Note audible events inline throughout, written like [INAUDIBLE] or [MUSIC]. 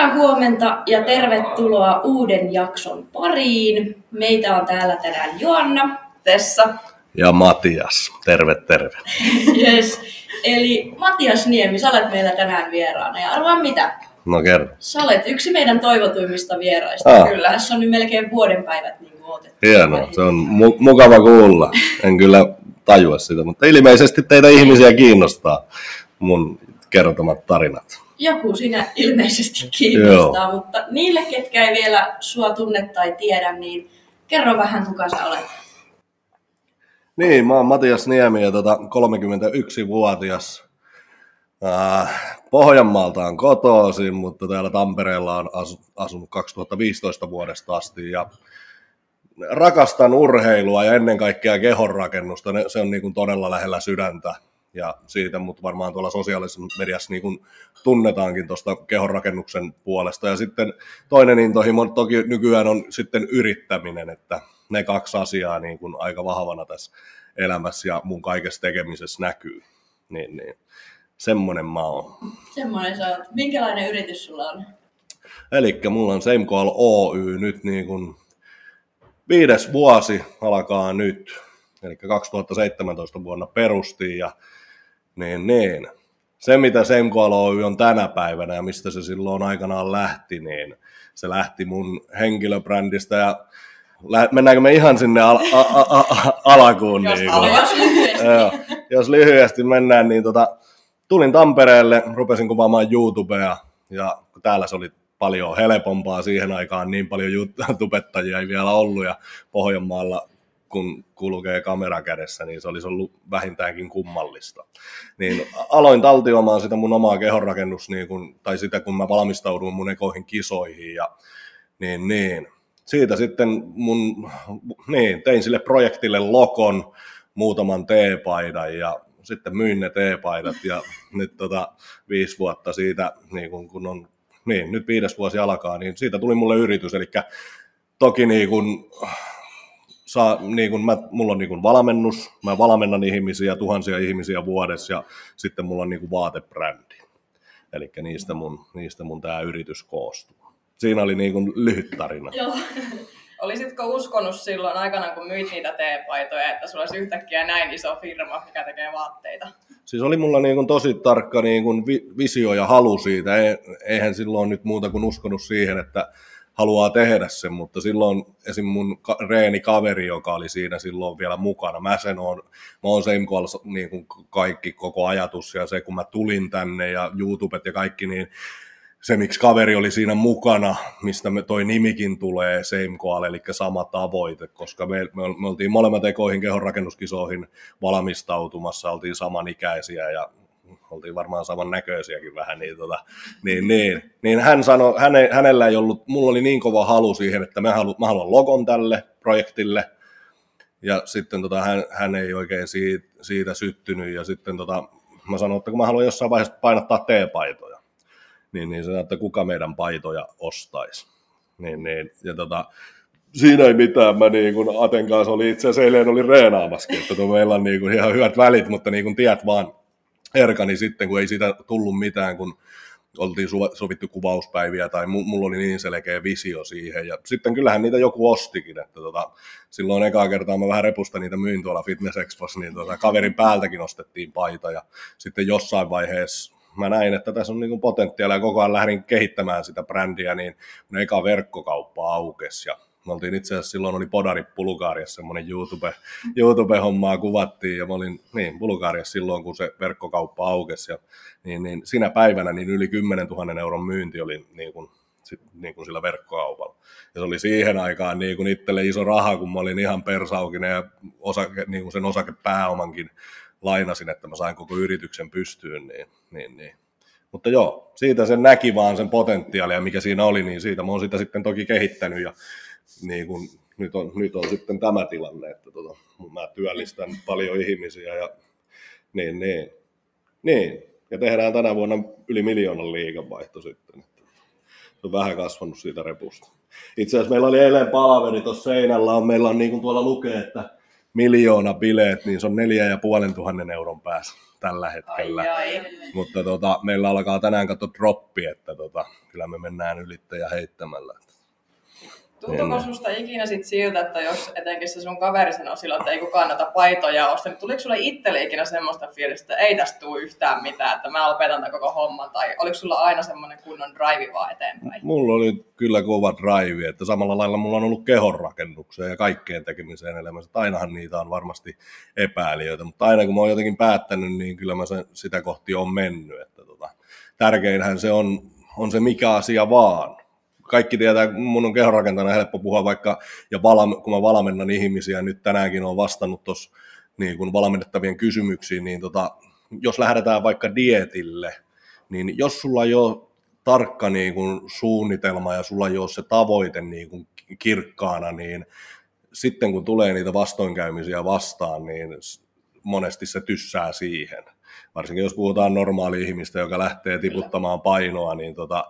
Hyvää huomenta ja tervetuloa uuden jakson pariin. Meitä on täällä tänään Joanna, Tessa ja Matias. Terve, terve. [LAUGHS] yes. Eli Matias Niemi, sä olet meillä tänään vieraana ja arvaa mitä? No kerro. Sä olet yksi meidän toivotuimmista vieraista. Ah. Kyllä, tässä on nyt melkein vuoden päivät niin otettu. Hienoa, se on mu- mukava kuulla. En kyllä tajua sitä, mutta ilmeisesti teitä ihmisiä kiinnostaa mun kertomat tarinat joku siinä ilmeisesti kiinnostaa, Joo. mutta niille, ketkä ei vielä sua tunne tai tiedä, niin kerro vähän, kuka sä olet. Niin, mä oon Matias Niemi ja tota 31-vuotias. Äh, Pohjanmaalta on kotoisin, mutta täällä Tampereella on asunut 2015 vuodesta asti ja rakastan urheilua ja ennen kaikkea kehonrakennusta. Se on niin kuin todella lähellä sydäntä ja siitä mut varmaan tuolla sosiaalisessa mediassa niin kuin tunnetaankin tuosta kehonrakennuksen puolesta. Ja sitten toinen intohimo toki nykyään on sitten yrittäminen, että ne kaksi asiaa niin kuin aika vahvana tässä elämässä ja mun kaikessa tekemisessä näkyy. Niin, niin. Semmoinen mä oon. Semmoinen sä oot. Minkälainen yritys sulla on? Eli mulla on Seimkoal Oy nyt niin kuin viides vuosi alkaa nyt. Eli 2017 vuonna perustiin ja niin, niin. Se, mitä Semkoal Oy on tänä päivänä ja mistä se silloin aikanaan lähti, niin se lähti mun henkilöbrändistä ja mennäänkö me ihan sinne al- a- a- a- alakuun? Jos, niin jos, lyhyesti. Joo, jos lyhyesti mennään, niin tota, tulin Tampereelle, rupesin kuvaamaan YouTubea ja täällä se oli paljon helpompaa siihen aikaan, niin paljon YouTubettajia ei vielä ollut ja Pohjanmaalla kun kulkee kamera kädessä, niin se olisi ollut vähintäänkin kummallista. Niin aloin taltioimaan sitä mun omaa kehonrakennus, niin kun, tai sitä kun mä valmistauduin mun ekoihin kisoihin, ja niin, niin. Siitä sitten mun, niin, tein sille projektille lokon, muutaman teepaidan, ja sitten myin ne teepaidat, ja nyt tota, viisi vuotta siitä, niin kun, kun on, niin, nyt viides vuosi alkaa, niin siitä tuli mulle yritys, eli toki niin kun, saa, niin kun mä, mulla on niin kun valmennus, mä valmennan ihmisiä, tuhansia ihmisiä vuodessa ja sitten mulla on niin kun vaatebrändi. Eli niistä mun, niistä mun tämä yritys koostuu. Siinä oli niin kun lyhyt tarina. Joo. [LAUGHS] Olisitko uskonut silloin aikana, kun myit niitä teepaitoja, että sulla olisi yhtäkkiä näin iso firma, mikä tekee vaatteita? Siis oli mulla niin kun tosi tarkka niin kun visio ja halu siitä. Eihän silloin nyt muuta kuin uskonut siihen, että haluaa tehdä sen, mutta silloin esim. mun reeni kaveri, joka oli siinä silloin vielä mukana, mä sen on, mä oon se niin kuin kaikki koko ajatus ja se kun mä tulin tänne ja YouTubet ja kaikki, niin se, miksi kaveri oli siinä mukana, mistä me toi nimikin tulee, Seimkoal, eli sama tavoite, koska me, me, me oltiin molemmat ekoihin kehonrakennuskisoihin valmistautumassa, oltiin samanikäisiä ja oltiin varmaan saman näköisiäkin vähän, niin, tota, niin, niin, niin hän sanoi, häne, hänellä ei ollut, mulla oli niin kova halu siihen, että mä haluan, mä haluan logon tälle projektille, ja sitten tota, hän, hän ei oikein siitä, siitä syttynyt, ja sitten tota, mä sanoin, että kun mä haluan jossain vaiheessa painottaa T-paitoja, niin, niin se että kuka meidän paitoja ostaisi. Niin, niin, ja tota, siinä ei mitään. Mä niin kun Aten kanssa oli itse asiassa eilen oli reenaamaskin, että meillä on niin kun ihan hyvät välit, mutta niin kun tiedät vaan, erkani sitten, kun ei siitä tullut mitään, kun oltiin sovittu kuvauspäiviä tai mulla oli niin selkeä visio siihen. Ja sitten kyllähän niitä joku ostikin, että tota, silloin ekaa kertaa mä vähän repusta niitä myin tuolla Fitness Expossa, niin tota, kaverin päältäkin ostettiin paita ja sitten jossain vaiheessa mä näin, että tässä on niin potentiaalia ja koko ajan lähdin kehittämään sitä brändiä, niin kun eka verkkokauppa aukesi ja me oltiin itse asiassa silloin oli Podari Bulgariassa semmoinen YouTube, YouTube-hommaa kuvattiin ja mä olin niin, Bulgariassa silloin, kun se verkkokauppa aukesi ja niin, niin siinä päivänä niin yli 10 000 euron myynti oli niin kuin, sit, niin kuin sillä verkkokaupalla. Ja se oli siihen aikaan niin kuin itselle iso raha, kun mä olin ihan persaukinen ja osake, niin kuin sen osakepääomankin lainasin, että mä sain koko yrityksen pystyyn, niin, niin, niin. Mutta joo, siitä sen näki vaan sen potentiaalia, mikä siinä oli, niin siitä mä oon sitä sitten toki kehittänyt ja niin kun, nyt, on, nyt on sitten tämä tilanne, että tota, mä työllistän paljon ihmisiä ja niin, niin, niin. Ja tehdään tänä vuonna yli miljoonan liikavaihto sitten. Se on vähän kasvanut siitä repusta. Itse asiassa meillä oli eilen palaveri tuossa seinällä, on, meillä on niin kuin tuolla lukee, että miljoona bileet, niin se on neljä ja puolen tuhannen euron päässä tällä hetkellä. Ai, ai. Mutta tota, meillä alkaa tänään katsoa droppi, että tota, kyllä me mennään ylittäjä heittämällä. Tuntuuko niin. susta ikinä sit siltä, että jos etenkin se sun kaveri sanoo silloin, että ei kukaan näitä paitoja osta, niin tuliko sulle itselle ikinä semmoista fiilistä, että ei tästä tule yhtään mitään, että mä lopetan tämän koko homman, tai oliko sulla aina semmoinen kunnon drive vaan eteenpäin? Mulla oli kyllä kova drive, että samalla lailla mulla on ollut kehonrakennukseen ja kaikkeen tekemiseen elämässä, ainahan niitä on varmasti epäilijöitä, mutta aina kun mä oon jotenkin päättänyt, niin kyllä mä sen, sitä kohti on mennyt, että tota, tärkeinhän se on, on se mikä asia vaan, kaikki tietää, mun on kehonrakentajana helppo puhua vaikka, ja vala, kun mä valmennan ihmisiä, nyt tänäänkin on vastannut tuossa niin kun valmennettavien kysymyksiin, niin tota, jos lähdetään vaikka dietille, niin jos sulla ei ole tarkka niin kun suunnitelma ja sulla ei ole se tavoite niin kun kirkkaana, niin sitten kun tulee niitä vastoinkäymisiä vastaan, niin monesti se tyssää siihen. Varsinkin jos puhutaan normaali ihmistä, joka lähtee tiputtamaan painoa, niin tota,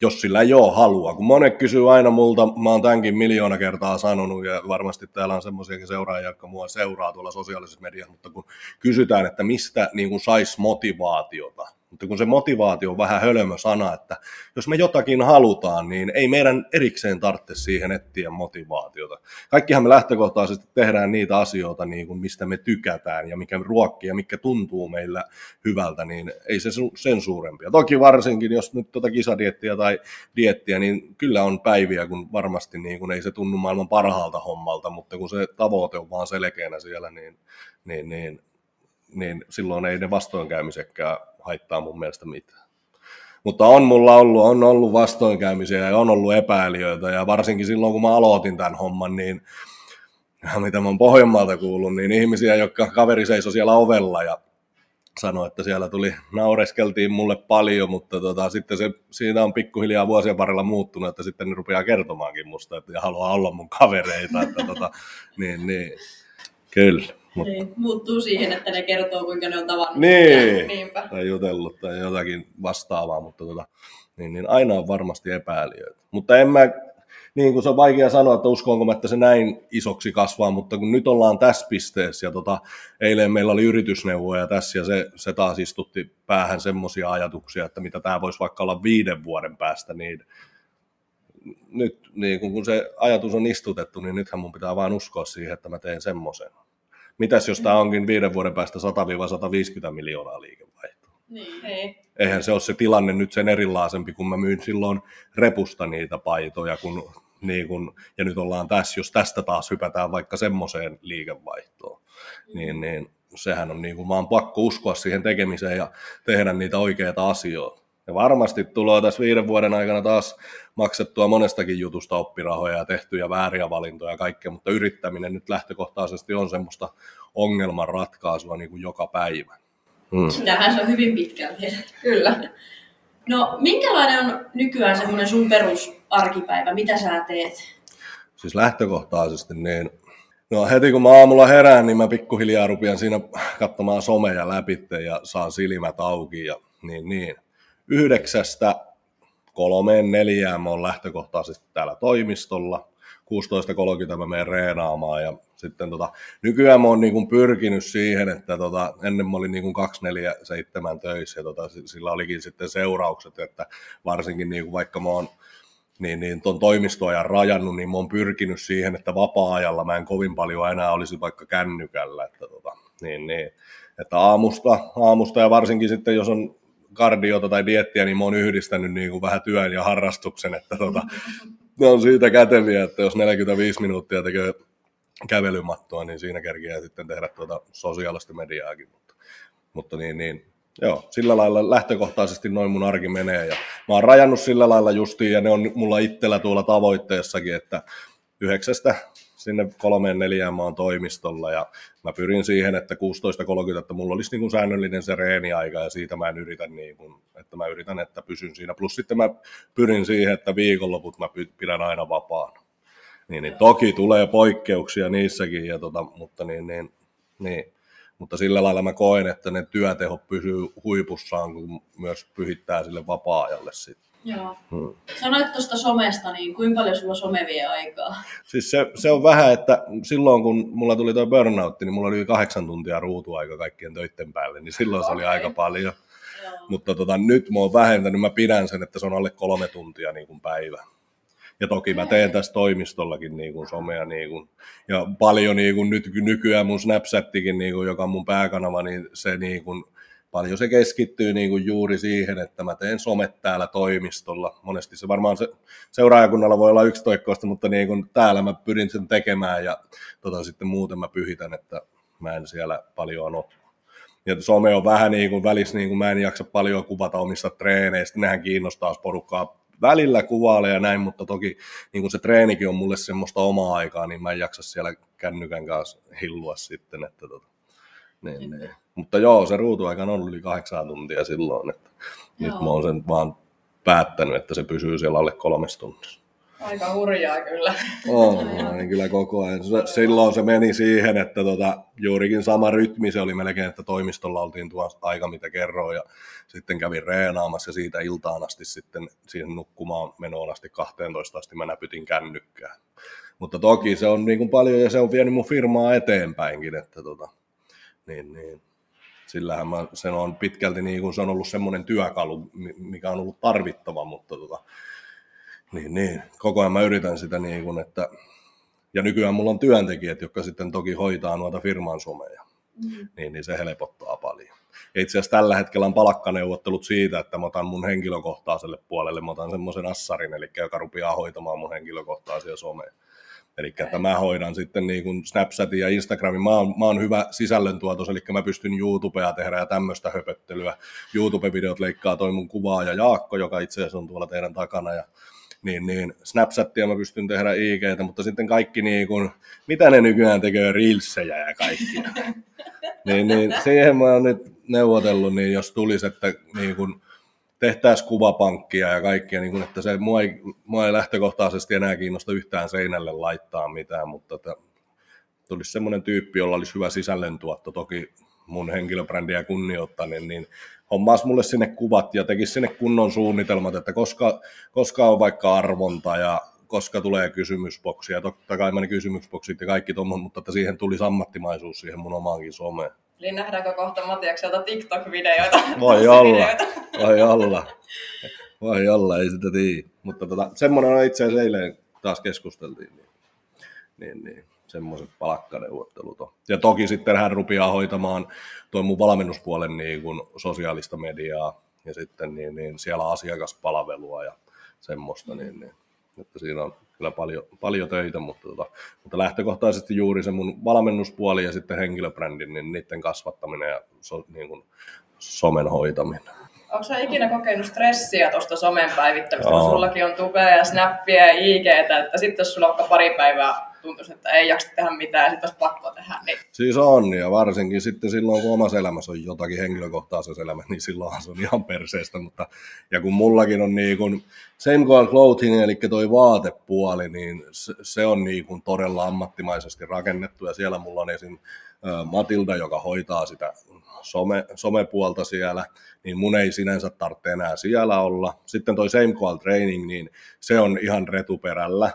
jos sillä ei ole halua. Kun monet kysyy aina multa, mä oon tämänkin miljoona kertaa sanonut, ja varmasti täällä on semmoisiakin seuraajia, jotka mua seuraa tuolla sosiaalisessa mediassa, mutta kun kysytään, että mistä niin saisi motivaatiota, mutta kun se motivaatio on vähän hölmö sana, että jos me jotakin halutaan, niin ei meidän erikseen tarvitse siihen etsiä motivaatiota. Kaikkihan me lähtökohtaisesti tehdään niitä asioita, niin kuin mistä me tykätään ja mikä ruokkii ja mikä tuntuu meillä hyvältä, niin ei se sen suurempia. Toki varsinkin, jos nyt tuota kisadiettiä tai diettiä, niin kyllä on päiviä, kun varmasti niin kun ei se tunnu maailman parhaalta hommalta, mutta kun se tavoite on vaan selkeänä siellä, niin, niin, niin, niin silloin ei ne vastoinkäymisekään haittaa mun mielestä mitään. Mutta on mulla ollut, on ollut vastoinkäymisiä ja on ollut epäilijöitä ja varsinkin silloin kun mä aloitin tämän homman, niin [LAUGHS] mitä mä oon Pohjanmaalta kuullut, niin ihmisiä, jotka kaveri seisoi siellä ovella ja sanoi, että siellä tuli, naureskeltiin mulle paljon, mutta tota, sitten se, siinä on pikkuhiljaa vuosien varrella muuttunut, että sitten ne rupeaa kertomaankin musta, että haluaa olla mun kavereita, että tota, niin, niin, kyllä. Mut... Niin, muuttuu siihen, että ne kertoo, kuinka ne on tavannut. Niin, Niinpä. tai jutellut tai jotakin vastaavaa, mutta tota, niin, niin aina on varmasti epäilijöitä. Mutta en mä, niin kuin se on vaikea sanoa, että uskonko mä, että se näin isoksi kasvaa, mutta kun nyt ollaan tässä pisteessä ja tota, eilen meillä oli yritysneuvoja tässä ja se, se taas istutti päähän semmoisia ajatuksia, että mitä tämä voisi vaikka olla viiden vuoden päästä, niin nyt niin kun se ajatus on istutettu, niin nythän mun pitää vain uskoa siihen, että mä teen semmoisen. Mitäs jos tämä onkin viiden vuoden päästä 100-150 miljoonaa liikevaihtoa? Niin. Ei. Eihän se ole se tilanne nyt sen erilaisempi, kun mä myyn silloin repusta niitä paitoja, kun, niin kun, ja nyt ollaan tässä, jos tästä taas hypätään vaikka semmoiseen liikevaihtoon, mm. niin, niin sehän on niin kuin, vaan pakko uskoa siihen tekemiseen ja tehdä niitä oikeita asioita. Ja varmasti tulee tässä viiden vuoden aikana taas maksettua monestakin jutusta oppirahoja ja tehtyjä vääriä valintoja ja kaikkea, mutta yrittäminen nyt lähtökohtaisesti on semmoista ongelmanratkaisua niin kuin joka päivä. Hmm. Sitähän se on hyvin pitkälti. Kyllä. No, minkälainen on nykyään semmoinen sun perusarkipäivä? Mitä sä teet? Siis lähtökohtaisesti niin No heti kun mä aamulla herään, niin mä pikkuhiljaa rupean siinä katsomaan someja läpi ja saan silmät auki ja niin niin yhdeksästä kolmeen neljään mä oon lähtökohtaisesti täällä toimistolla. 16.30 mä menen reenaamaan ja sitten tota, nykyään mä oon niin pyrkinyt siihen, että tota, ennen mä olin niin 247 töissä ja tota, sillä olikin sitten seuraukset, että varsinkin niin kuin vaikka mä oon niin, niin tuon toimistoajan rajannut, niin mä oon pyrkinyt siihen, että vapaa-ajalla mä en kovin paljon enää olisi vaikka kännykällä, että, tota, niin, niin, että aamusta, aamusta ja varsinkin sitten jos on kardiota tai diettiä, niin mä oon yhdistänyt niin kuin vähän työn ja harrastuksen, että tota, ne on siitä käteviä, että jos 45 minuuttia tekee kävelymattoa, niin siinä kerkiää sitten tehdä tuota sosiaalista mediaakin. Mutta, mutta niin, niin, joo, sillä lailla lähtökohtaisesti noin mun arki menee. Ja mä oon rajannut sillä lailla justiin, ja ne on mulla itsellä tuolla tavoitteessakin, että yhdeksästä sinne kolmeen neljään maan toimistolla ja mä pyrin siihen, että 16.30, että mulla olisi niin kuin säännöllinen se reeniaika ja siitä mä en yritä, niin kuin, että mä yritän, että pysyn siinä. Plus sitten mä pyrin siihen, että viikonloput mä pidän aina vapaana. Niin, niin toki tulee poikkeuksia niissäkin, ja tota, mutta, niin, niin, niin, mutta sillä lailla mä koen, että ne työtehot pysyy huipussaan, kun myös pyhittää sille vapaa-ajalle sitten. Joo. Hmm. Sanoit tuosta somesta, niin kuinka paljon sulla some vie aikaa? Siis se, se on vähän, että silloin kun mulla tuli tuo burnout, niin mulla oli kahdeksan tuntia ruutuaika kaikkien töiden päälle, niin silloin okay. se oli aika paljon. Joo. Mutta tota, nyt mä oon vähentänyt, mä pidän sen, että se on alle kolme tuntia niin kuin päivä. Ja toki mä teen tässä toimistollakin niin kuin somea. Niin kuin, ja paljon niin kuin nyt, nykyään mun Snapchattikin, niin kuin, joka on mun pääkanava, niin se niin kuin, paljon se keskittyy niin kuin juuri siihen, että mä teen somet täällä toimistolla. Monesti se varmaan se seuraajakunnalla voi olla yksitoikkoista, mutta niin kuin täällä mä pyrin sen tekemään ja tota, sitten muuten mä pyhitän, että mä en siellä paljon ole. Ja some on vähän niin kuin välissä, niin kuin mä en jaksa paljon kuvata omista treeneistä, nehän kiinnostaa porukkaa välillä kuvailee ja näin, mutta toki niin kuin se treenikin on mulle semmoista omaa aikaa, niin mä en jaksa siellä kännykän kanssa hillua sitten. Että tota, niin, niin. Mutta joo, se ruutuaika on ollut yli kahdeksan tuntia silloin, että joo. nyt mä oon sen vaan päättänyt, että se pysyy siellä alle kolmessa tunnissa. Aika hurjaa kyllä. On, niin kyllä koko ajan. Silloin se meni siihen, että tota, juurikin sama rytmi se oli melkein, että toimistolla oltiin tuo aika, mitä kerroin, ja sitten kävin reenaamassa ja siitä iltaan asti sitten siihen nukkumaan menoon asti 12 asti mä näpytin kännykkää. Mutta toki se on niin kuin paljon ja se on vienyt mun firmaa eteenpäinkin, että tota, niin, niin. Sillähän mä, sen on pitkälti niin kuin se on ollut semmoinen työkalu, mikä on ollut tarvittava, mutta tota, niin, niin. Koko ajan mä yritän sitä niin kuin, että ja nykyään mulla on työntekijät, jotka sitten toki hoitaa noita firman someja. Mm. Niin, niin se helpottaa paljon. Ja itse asiassa tällä hetkellä on palkkaneuvottelut siitä, että mä otan mun henkilökohtaiselle puolelle, mä otan semmoisen assarin, eli joka rupeaa hoitamaan mun henkilökohtaisia someja. Eli että mä hoidan sitten niin kuin Snapchatin ja Instagramin. Mä oon, mä oon hyvä sisällöntuotos, eli mä pystyn YouTubea tehdä ja tämmöistä höpöttelyä. YouTube-videot leikkaa toi mun kuvaa ja Jaakko, joka itse asiassa on tuolla teidän takana. Ja niin, niin Snapchattia mä pystyn tehdä IGtä, mutta sitten kaikki niin kuin, mitä ne nykyään tekee, reelsejä ja kaikkia. [LAUGHS] niin, niin siihen mä oon nyt neuvotellut, niin jos tulisi, että niin kuin, tehtäisiin kuvapankkia ja kaikkia, niin kuin, että se mua ei, mua ei lähtökohtaisesti enää kiinnosta yhtään seinälle laittaa mitään, mutta että tulisi semmoinen tyyppi, jolla olisi hyvä sisällöntuotto, toki mun henkilöbrändiä kunnioittainen, niin hommaisi mulle sinne kuvat ja tekisi sinne kunnon suunnitelmat, että koska, koska on vaikka arvonta ja koska tulee kysymysboksia. Totta kai mä ne kysymysboksit ja kaikki tuommoinen, mutta että siihen tuli ammattimaisuus siihen mun omaankin someen. Eli nähdäänkö kohta Matiakselta TikTok-videoita? [LAUGHS] Voi olla, voi olla. Voi olla, ei sitä tiedä. Mutta tota, semmoinen on itse asiassa eilen taas keskusteltiin. Niin, niin, niin semmoiset palkkaneuvottelut on. Ja toki sitten hän rupeaa hoitamaan tuon mun valmennuspuolen niin kuin sosiaalista mediaa ja sitten niin, niin siellä asiakaspalvelua ja semmoista. Niin, niin, että siinä on kyllä paljon, paljon töitä, mutta, tota, mutta lähtökohtaisesti juuri se mun valmennuspuoli ja sitten henkilöbrändin, niin niiden kasvattaminen ja so, niin kuin somen hoitaminen. Onko sä ikinä kokenut stressiä tuosta somen päivittämistä, kun sullakin on tubea ja snappia ja IGtä, että sitten jos sulla on pari päivää tuntuisi, että ei jaksa tehdä mitään ja sitten olisi pakko tehdä. Niin... Siis on, ja varsinkin sitten silloin, kun omassa elämässä on jotakin henkilökohtaisessa elämä, niin silloin se on ihan perseestä. Mutta, ja kun mullakin on niin kuin, same goal clothing, eli toi vaatepuoli, niin se, se on niin kuin todella ammattimaisesti rakennettu, ja siellä mulla on esim. Matilda, joka hoitaa sitä some, somepuolta siellä, niin mun ei sinänsä tarvitse enää siellä olla. Sitten toi Same Call Training, niin se on ihan retuperällä,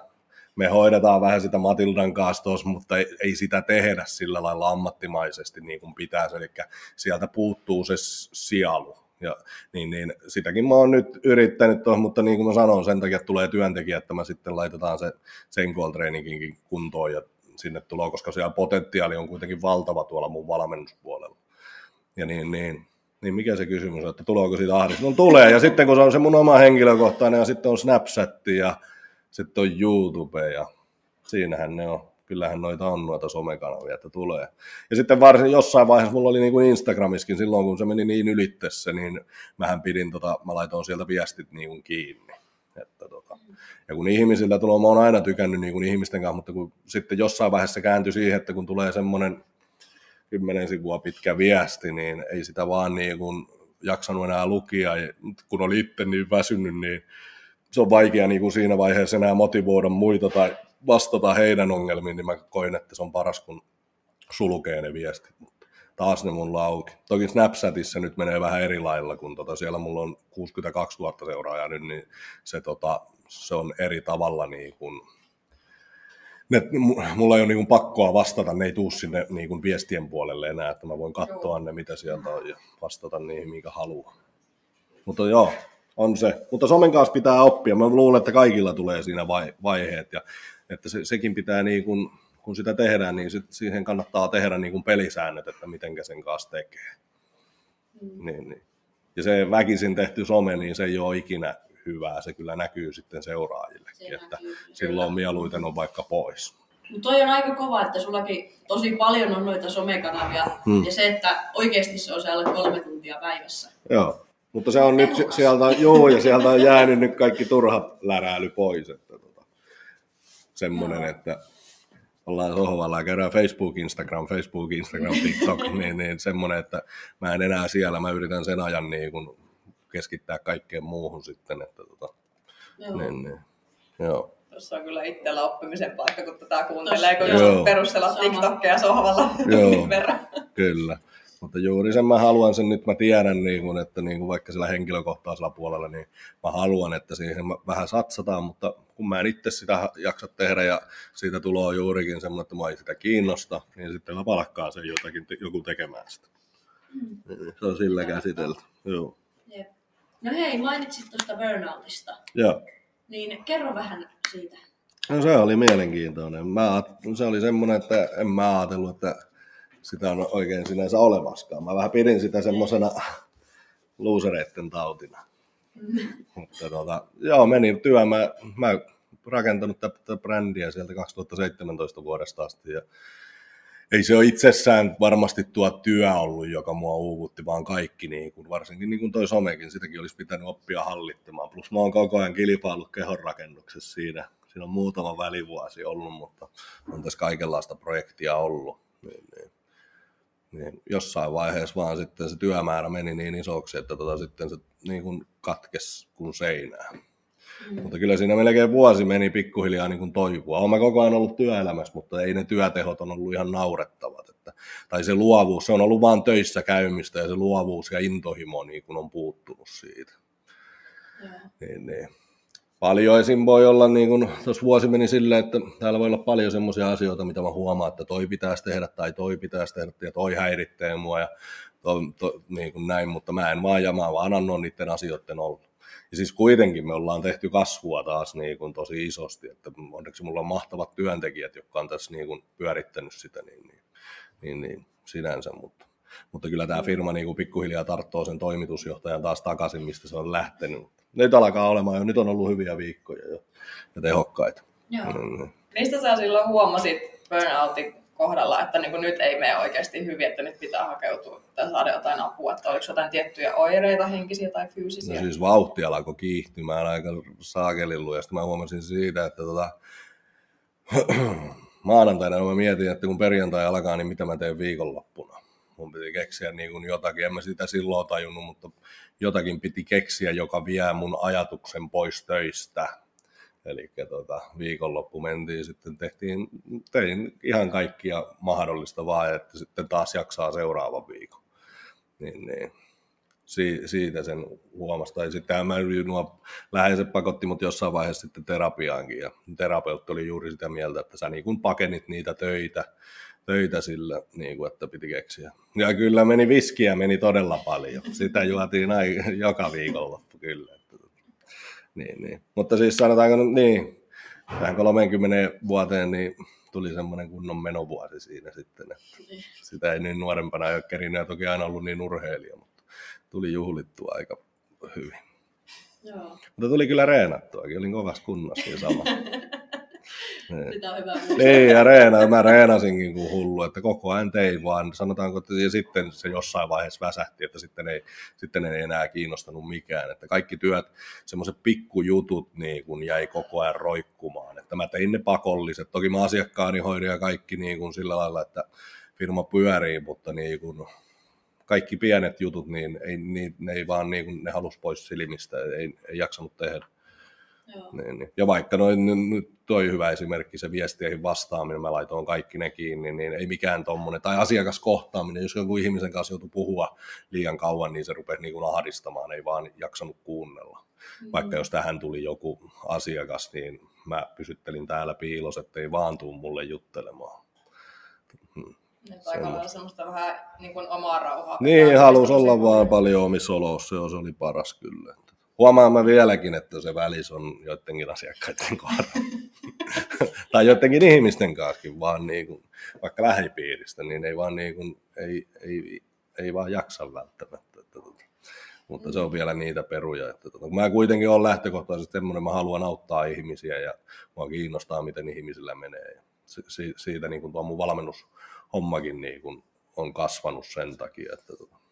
me hoidetaan vähän sitä Matildan kanssa tuossa, mutta ei, ei, sitä tehdä sillä lailla ammattimaisesti niin kuin pitäisi, eli sieltä puuttuu se sielu. Ja, niin, niin, sitäkin mä oon nyt yrittänyt tuohon, mutta niin kuin mä sanoin, sen takia tulee työntekijä, että mä sitten laitetaan se sen trainingin kuntoon ja sinne tulee, koska siellä potentiaali on kuitenkin valtava tuolla mun valmennuspuolella. Ja niin, niin, niin mikä se kysymys on, että tuleeko siitä ahdistus? No tulee, ja sitten kun se on se mun oma henkilökohtainen, ja sitten on Snapchat ja sitten on YouTube ja siinähän ne on. Kyllähän noita on noita somekanavia, että tulee. Ja sitten varsin jossain vaiheessa mulla oli niin kuin Instagramiskin silloin, kun se meni niin ylittessä, niin mähän pidin, tota, mä laitoin sieltä viestit niin kuin kiinni. Että tota. Ja kun ihmisillä tulee, mä oon aina tykännyt niin kuin ihmisten kanssa, mutta kun sitten jossain vaiheessa kääntyi siihen, että kun tulee semmoinen kymmenen sivua pitkä viesti, niin ei sitä vaan niin kuin jaksanut enää lukia. Ja kun oli itse niin väsynyt, niin se on vaikea niin kuin siinä vaiheessa enää motivoida muita tai vastata heidän ongelmiin, niin mä koin, että se on paras, kun sulkee ne viestit. taas ne mulla auki. Toki Snapchatissa nyt menee vähän eri lailla, kun tota, siellä mulla on 62 000 seuraajaa nyt, niin se, tota, se on eri tavalla niin kuin, ne, mulla ei ole niin pakkoa vastata, ne ei tuu sinne niin kuin viestien puolelle enää, että mä voin katsoa ne, mitä sieltä on ja vastata niihin, mikä haluaa. Mutta joo, on se. Mutta somen kanssa pitää oppia. Mä luulen, että kaikilla tulee siinä vaiheet ja että se, sekin pitää niin kuin, kun sitä tehdään, niin sit siihen kannattaa tehdä niin kuin pelisäännöt, että miten sen kanssa tekee. Mm. Niin, niin. Ja se väkisin tehty some, niin se ei ole ikinä hyvää. Se kyllä näkyy sitten seuraajillekin, se että näkyy, silloin mieluiten on vaikka pois. Mutta toi on aika kova, että sullakin tosi paljon on noita somekanavia hmm. ja se, että oikeasti se on se alle kolme tuntia päivässä. Joo, mutta se on nyt sieltä, joo, ja sieltä on jäänyt nyt kaikki turhat läräily pois. Että tota, semmoinen, no. että ollaan sohvalla ja käydään Facebook, Instagram, Facebook, Instagram, TikTok, [LAUGHS] niin, niin semmoinen, että mä en enää siellä, mä yritän sen ajan niin kun keskittää kaikkeen muuhun sitten, että tota, joo. Niin, niin, joo. Tuossa on kyllä itsellä oppimisen paikka, kun tätä kuuntelee, kun perustella TikTokia sohvalla Joo, [LAUGHS] kyllä. Mutta juuri sen mä haluan sen nyt, mä tiedän, niin kun, että niin kun vaikka sillä henkilökohtaisella puolella, niin mä haluan, että siihen vähän satsataan, mutta kun mä en itse sitä jaksa tehdä ja siitä tulee juurikin semmoinen, että mä ei sitä kiinnosta, niin sitten mä palkkaan sen jotakin, joku tekemään sitä. Mm. Se on sillä käsitelty. Joo. Jep. No hei, mainitsit tuosta burnoutista. Joo. Niin kerro vähän siitä. No se oli mielenkiintoinen. Mä, se oli semmoinen, että en mä ajatellut, että sitä on oikein sinänsä olemaskaan. Mä vähän pidin sitä semmoisena luusereiden tautina. Mutta tota, joo, meni työ. Mä, mä rakentanut tätä brändiä sieltä 2017 vuodesta asti ja ei se ole itsessään varmasti tuo työ ollut, joka mua uuvutti, vaan kaikki, niin kuin, varsinkin niin kuin toi somekin, sitäkin olisi pitänyt oppia hallittamaan. Plus mä oon koko ajan kilpaillut kehonrakennuksessa siinä. Siinä on muutama välivuosi ollut, mutta on tässä kaikenlaista projektia ollut. Niin, niin niin jossain vaiheessa vaan sitten se työmäärä meni niin isoksi, että tota sitten se niin kuin katkesi kuin seinää. Mm. Mutta kyllä siinä melkein vuosi meni pikkuhiljaa niin kuin toipua. Olen koko ajan ollut työelämässä, mutta ei ne työtehot on ollut ihan naurettavat. Että, tai se luovuus, se on ollut vain töissä käymistä ja se luovuus ja intohimo niin kuin on puuttunut siitä. Yeah. Niin, niin paljon esim. voi olla, niin kuin tuossa vuosi meni silleen, että täällä voi olla paljon semmoisia asioita, mitä mä huomaan, että toi pitäisi tehdä tai toi pitäisi tehdä ja toi häiritsee mua ja to, to, niin kuin näin, mutta mä en vaan jamaa, vaan annan niiden asioiden olla. Ja siis kuitenkin me ollaan tehty kasvua taas niin kuin tosi isosti, että onneksi mulla on mahtavat työntekijät, jotka on tässä niin kuin pyörittänyt sitä niin, niin, niin, niin sinänsä, mutta mutta kyllä tämä firma niin kuin pikkuhiljaa tarttoo sen toimitusjohtajan taas takaisin, mistä se on lähtenyt nyt alkaa olemaan jo, nyt on ollut hyviä viikkoja jo ja tehokkaita. Joo. Mm. Mistä sä silloin huomasit burnoutin kohdalla, että niin nyt ei mene oikeasti hyvin, että nyt pitää hakeutua tai saada jotain apua, että oliko jotain tiettyjä oireita, henkisiä tai fyysisiä? No siis vauhti alkoi kiihtymään aika saakelillu ja sitten mä huomasin siitä, että tota, [CLEARS THROAT] maanantaina mä mietin, että kun perjantai alkaa, niin mitä mä teen viikonloppuna. Mun piti keksiä niin kuin jotakin, en mä sitä silloin tajunnut, mutta jotakin piti keksiä, joka vie mun ajatuksen pois töistä. Eli tota, viikonloppu mentiin, sitten tehtiin, tein ihan kaikkia mahdollista vaan, että sitten taas jaksaa seuraavan viikon. Niin, niin. Si- siitä sen huomasi. Tai sitten mä nuo läheiset pakotti mut jossain vaiheessa sitten terapiaankin. Ja terapeutti oli juuri sitä mieltä, että sä niin kun pakenit niitä töitä, töitä sillä, niin kuin, että piti keksiä. Ja kyllä meni viskiä, meni todella paljon. Sitä juotiin aina, joka viikonloppu kyllä. Niin, niin. Mutta siis sanotaanko niin, tähän 30 vuoteen niin tuli semmoinen kunnon menovuosi siinä sitten. Että sitä ei niin nuorempana ole kerinyt ja toki aina ollut niin urheilija, mutta tuli juhlittua aika hyvin. Joo. Mutta tuli kyllä reenattuakin, olin kovassa kunnossa sama. [LAUGHS] Niin. Sitä on hyvä Niin, ja reena, mä reenasinkin kuin hullu, että koko ajan tein vaan, sanotaanko, että ja sitten se jossain vaiheessa väsähti, että sitten ei, sitten ei enää kiinnostanut mikään, että kaikki työt, semmoiset pikkujutut niin kun jäi koko ajan roikkumaan, että mä tein ne pakolliset, toki mä asiakkaani hoidin ja kaikki niin kuin sillä lailla, että firma pyörii, mutta niin kuin, kaikki pienet jutut, niin ei, niin, ne ei vaan niin kuin, ne halus pois silmistä, ei, ei jaksanut tehdä. Niin, niin. Ja vaikka noin, nyt toi hyvä esimerkki, se viesteihin vastaaminen, mä laitoin kaikki ne kiinni, niin ei mikään tommonen, tai asiakaskohtaaminen, jos joku ihmisen kanssa joutuu puhua liian kauan, niin se rupesi niin kuin ahdistamaan, ei vaan jaksanut kuunnella. Mm. Vaikka jos tähän tuli joku asiakas, niin mä pysyttelin täällä piilos, ettei vaan tuu mulle juttelemaan. Hmm. Nyt aika lailla semmoista vähän niin kuin omaa rauhaa. Niin, halusi olla vaan paljon omissa oloissa, se oli paras kyllä. Huomaan mä vieläkin, että se välis on joidenkin asiakkaiden kohdalla. [LAUGHS] tai joidenkin ihmisten kanssa, vaan niin kuin, vaikka lähipiiristä, niin ei vaan, niin kuin, ei, ei, ei vaan jaksa välttämättä. Että, tota. Mutta se on vielä niitä peruja. Että, tota. Mä kuitenkin olen lähtökohtaisesti semmoinen, mä haluan auttaa ihmisiä ja mua kiinnostaa, miten ihmisillä menee. Ja siitä niin kuin tuo mun valmennushommakin niin kuin on kasvanut sen takia, että tota.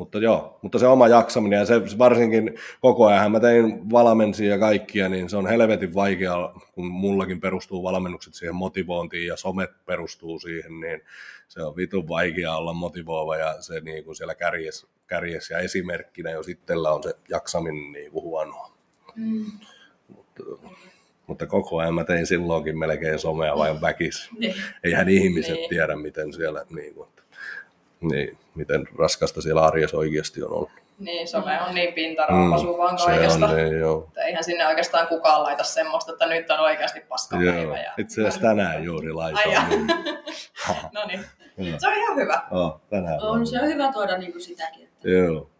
Mutta joo, mutta se oma jaksaminen ja se varsinkin koko ajan mä tein valmensia ja kaikkia, niin se on helvetin vaikea, kun mullakin perustuu valmennukset siihen motivointiin ja somet perustuu siihen, niin se on vitun vaikea olla motivoiva ja se niin kuin siellä kärjes, kärjes ja esimerkkinä, jos itsellä on se jaksaminen niin kuin huonoa. Mm. Mutta, mutta koko ajan mä tein silloinkin melkein somea vain väkis. Niin. Eihän ihmiset niin. tiedä, miten siellä niin kuin, niin, miten raskasta siellä arjessa oikeasti on ollut. Niin, some on niin pintaraapasu mm, vaan kaikesta. On, niin, joo. Että eihän sinne oikeastaan kukaan laita semmoista, että nyt on oikeasti paskapäivä. Ja... Itse asiassa tänään juuri laitoin. Niin. [LAUGHS] no niin, se on ihan hyvä. Oh, tänään on, se on hyvä tuoda niinku sitäkin. Että... Joo.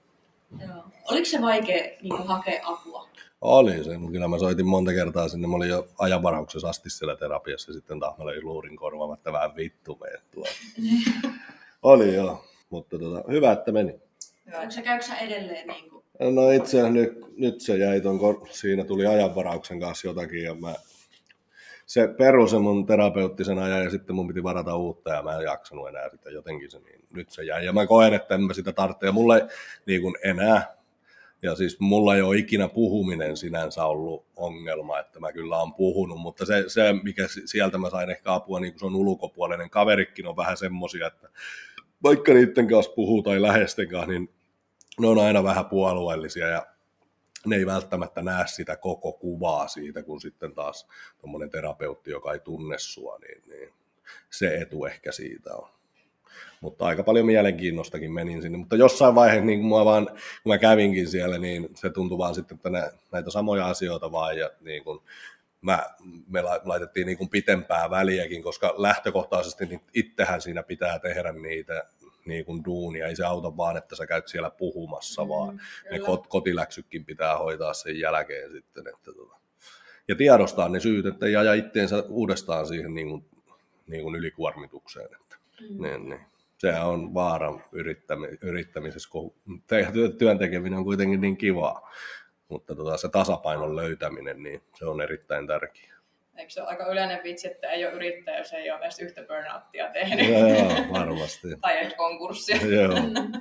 joo. Oliko se vaikea niinku hakea apua? Oli se, mutta kyllä mä soitin monta kertaa sinne. Mä olin jo ajanvarauksessa asti siellä terapiassa ja sitten taas mä löin luurin korvaamatta vähän vittu meidät [LAUGHS] Oli joo, mutta tota, hyvä, että meni. Onko se käykö edelleen niin kuin? No itse asiassa nyt, nyt se jäi ton, siinä tuli ajanvarauksen kanssa jotakin ja mä, se perusi mun terapeuttisen ajan ja sitten mun piti varata uutta ja mä en jaksanut enää sitä jotenkin se, niin nyt se jäi. Ja mä koen, että en mä sitä tarvitse ja mulla ei niin kuin enää, ja siis mulla ei ole ikinä puhuminen sinänsä ollut ongelma, että mä kyllä on puhunut, mutta se, se mikä sieltä mä sain ehkä apua, niin kuin se on ulkopuolinen, kaverikin on vähän semmosia, että vaikka niiden kanssa puhuu tai läheisten kanssa, niin ne on aina vähän puolueellisia ja ne ei välttämättä näe sitä koko kuvaa siitä, kun sitten taas tuommoinen terapeutti, joka ei tunne sua, niin, niin se etu ehkä siitä on. Mutta aika paljon mielenkiinnostakin menin sinne. Mutta jossain vaiheessa, niin kun, mä vaan, kun mä kävinkin siellä, niin se tuntui vaan sitten, että ne, näitä samoja asioita vaan. Ja niin kun, mä, me laitettiin niin kuin pitempää väliäkin, koska lähtökohtaisesti niin itsehän siinä pitää tehdä niitä niin kuin duunia. Ei se auta vaan, että sä käyt siellä puhumassa, mm, vaan kyllä. ne kot, kotiläksytkin pitää hoitaa sen jälkeen sitten. Että tota. Ja tiedostaa ne syyt, että ei aja itteensä uudestaan siihen niin kuin, niin kuin ylikuormitukseen. Että, mm. niin, niin. Sehän on vaara yrittämi, yrittämisessä, kun työn tekeminen on kuitenkin niin kivaa mutta tota, se tasapainon löytäminen, niin se on erittäin tärkeää. Eikö se ole aika yleinen vitsi, että ei ole yrittäjä, jos ei ole edes yhtä burnouttia tehnyt? Joo, joo varmasti. [LAUGHS] tai ei konkurssia. [LAUGHS] joo,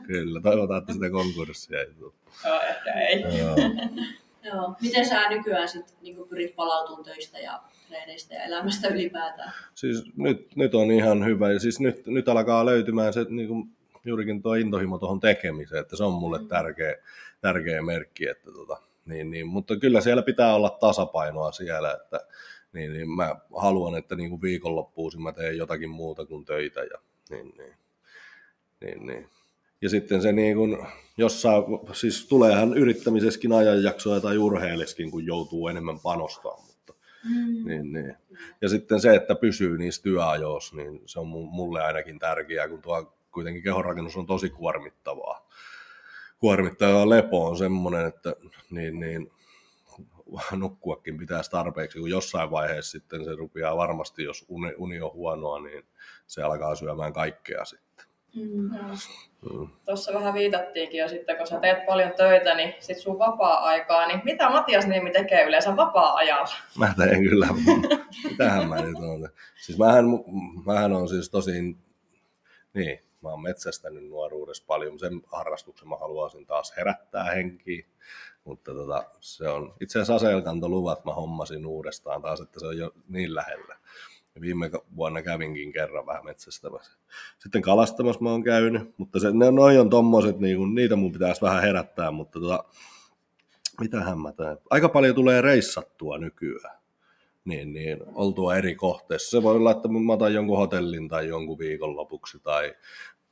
kyllä. Toivotaan, että sitä konkurssia ei tule. Joo, ehkä ei. joo. [LAUGHS] joo. Miten sä nykyään sit, niin pyrit palautumaan töistä ja treeneistä ja elämästä ylipäätään? Siis nyt, nyt on ihan hyvä. Ja siis nyt, nyt alkaa löytymään se niin kuin juurikin tuo intohimo tuohon tekemiseen, että se on mulle mm. tärkeä, tärkeä merkki, että tota, niin, niin, mutta kyllä siellä pitää olla tasapainoa siellä, että niin, niin mä haluan, että niin kuin viikonloppuisin mä teen jotakin muuta kuin töitä. Ja, niin, niin, niin, niin. ja sitten se niin kuin, jossain, siis tuleehan yrittämisessäkin ajanjaksoja tai urheileskin, kun joutuu enemmän panostamaan. Mutta, mm. niin, niin. Ja sitten se, että pysyy niissä työajoissa, niin se on mulle ainakin tärkeää, kun tuo kuitenkin kehonrakennus on tosi kuormittavaa kuormittava lepo on semmoinen, että niin, niin, nukkuakin pitäisi tarpeeksi, kun jossain vaiheessa sitten se rupeaa varmasti, jos uni, uni on huonoa, niin se alkaa syömään kaikkea sitten. Mm. Mm. Tuossa vähän viitattiinkin jo sitten, kun sä teet paljon töitä, niin sit sun vapaa-aikaa, niin mitä Matias Niemi tekee yleensä vapaa-ajalla? Mä teen kyllä, mitähän mä nyt on. Siis mähän, mähän on siis tosi, niin, Mä oon metsästänyt nuoruudessa paljon, sen harrastuksen mä haluaisin taas herättää henkiä, mutta tota, se on itse asiassa aseelkantoluvat mä hommasin uudestaan taas, että se on jo niin lähellä. Ja viime vuonna kävinkin kerran vähän metsästämässä. Sitten kalastamassa mä oon käynyt, mutta se, ne, noi on tommoset, niin kun, niitä mun pitäisi vähän herättää, mutta tota, mitähän mä teen? Aika paljon tulee reissattua nykyään. Niin, niin, oltua eri kohteissa. Se voi olla, että mä otan jonkun hotellin tai jonkun viikonlopuksi tai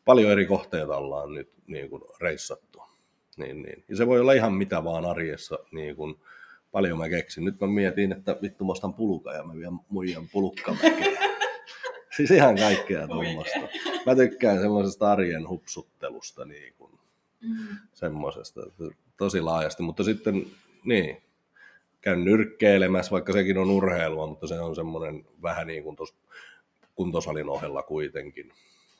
paljon eri kohteita ollaan nyt niin kuin reissattu. Niin, niin. Ja se voi olla ihan mitä vaan arjessa, niin kuin, paljon mä keksin. Nyt mä mietin, että vittu mä ostan puluka ja mä vien muijan pulukkamäkeä. [LAUGHS] siis ihan kaikkea tuommoista. Mä tykkään semmoisesta arjen hupsuttelusta, niin kuin, mm. semmoisesta tosi laajasti. Mutta sitten, niin, käyn nyrkkeilemässä, vaikka sekin on urheilua, mutta se on semmoinen vähän niin kuin tuossa kuntosalin ohella kuitenkin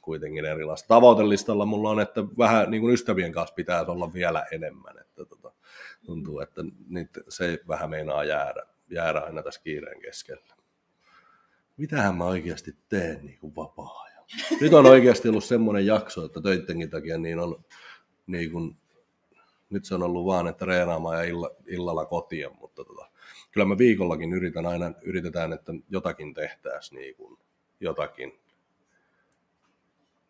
kuitenkin erilaista. Tavoitelistalla mulla on, että vähän niin kuin ystävien kanssa pitää olla vielä enemmän. Että tota, tuntuu, että niitä, se vähän meinaa jäädä, jäädä aina tässä kiireen keskellä. Mitähän mä oikeasti teen niin kuin vapaa-ajan? Nyt on oikeasti ollut semmoinen jakso, että töittenkin takia niin on niin kuin, nyt se on ollut vaan, että reenaamaan ja illa, illalla kotiin, mutta tota, kyllä mä viikollakin yritän aina, yritetään, että jotakin tehtäisiin niin kuin, jotakin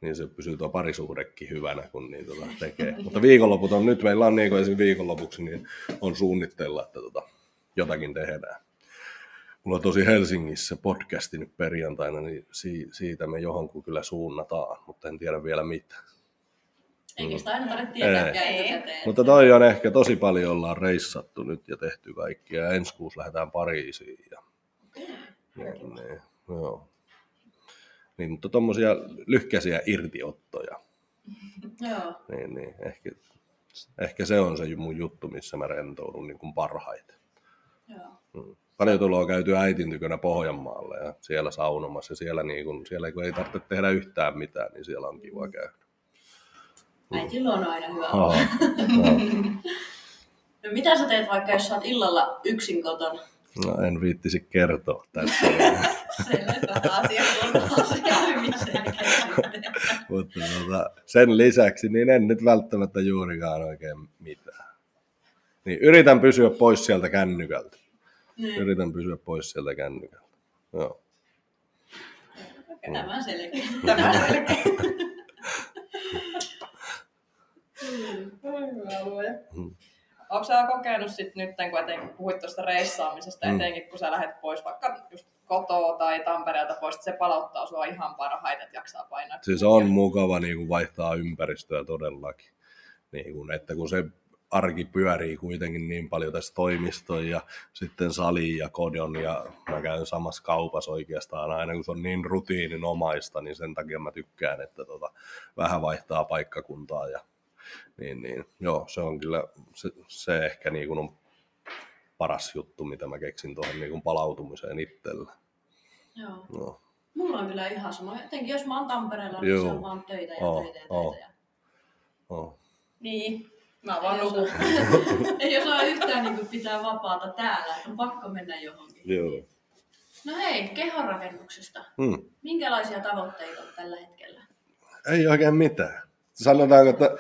niin se pysyy tuo parisuhdekin hyvänä, kun niin tota tekee. [LAUGHS] Mutta viikonloput on, nyt meillä on niin kuin esimerkiksi viikonlopuksi, niin on suunnitteilla, että tota, jotakin tehdään. Mulla on tosi Helsingissä podcasti nyt perjantaina, niin siitä me johonkin kyllä suunnataan, mutta en tiedä vielä mitä. Eikä sitä aina tarvitse tietää Ei. Mutta toi on ehkä tosi paljon ollaan reissattu nyt ja tehty kaikkia. Ensi kuussa lähdetään Pariisiin. Ja... Okay. Niin, niin, joo. Niin, mutta tuommoisia lyhkäisiä irtiottoja. [LAUGHS] Joo. Niin, niin, ehkä, ehkä se on se mun juttu, missä mä rentoudun niin kuin parhaiten. Joo. Mm. Paljon tuloa käyty äitin tykönä Pohjanmaalle ja siellä saunomassa. Siellä, niin kun, siellä kun ei tarvitse tehdä yhtään mitään, niin siellä on kiva käydä. Äitillä on aina hyvä olla. [LAUGHS] no, mitä sä teet vaikka, jos sä oot illalla yksin kotona? No en viittisi kertoa tässä. [LAUGHS] Selvä asia, Mutta tota, sen lisäksi niin en nyt välttämättä juurikaan oikein mitään. Niin, yritän pysyä pois sieltä kännykältä. Niin. Yritän pysyä pois sieltä kännykältä. Joo. Tämä selkeä. Tämä selkeä. [LAUGHS] Hmm. Onko sä kokenut sit nyt, kun etenkin puhuit tuosta reissaamisesta, mm. etenkin kun sä lähdet pois vaikka just kotoa tai Tampereelta pois, että se palauttaa sua ihan parhaiten, että jaksaa painaa. Siis on mukava niin kuin vaihtaa ympäristöä todellakin. Niin kuin, että kun se arki pyörii kuitenkin niin paljon tässä toimistoon ja sitten sali ja kodon ja mä käyn samassa kaupassa oikeastaan aina, kun se on niin rutiininomaista, niin sen takia mä tykkään, että tota, vähän vaihtaa paikkakuntaa ja niin, niin joo, se on kyllä, se, se ehkä niin kuin on paras juttu, mitä mä keksin tuohon niin kuin palautumiseen itsellä. Joo. No. Mulla on kyllä ihan sama. Jotenkin jos mä oon Tampereella, niin se on vaan töitä ja oh, töitä ja oh. töitä. Ja... Oh. Niin, mä vaan nukun. [LAUGHS] Ei osaa yhtään niin kuin pitää vapaata täällä, että on pakko mennä johonkin. Joo. No hei, kehonrakennuksesta. Hmm. Minkälaisia tavoitteita on tällä hetkellä? Ei oikein mitään. Sanotaanko, että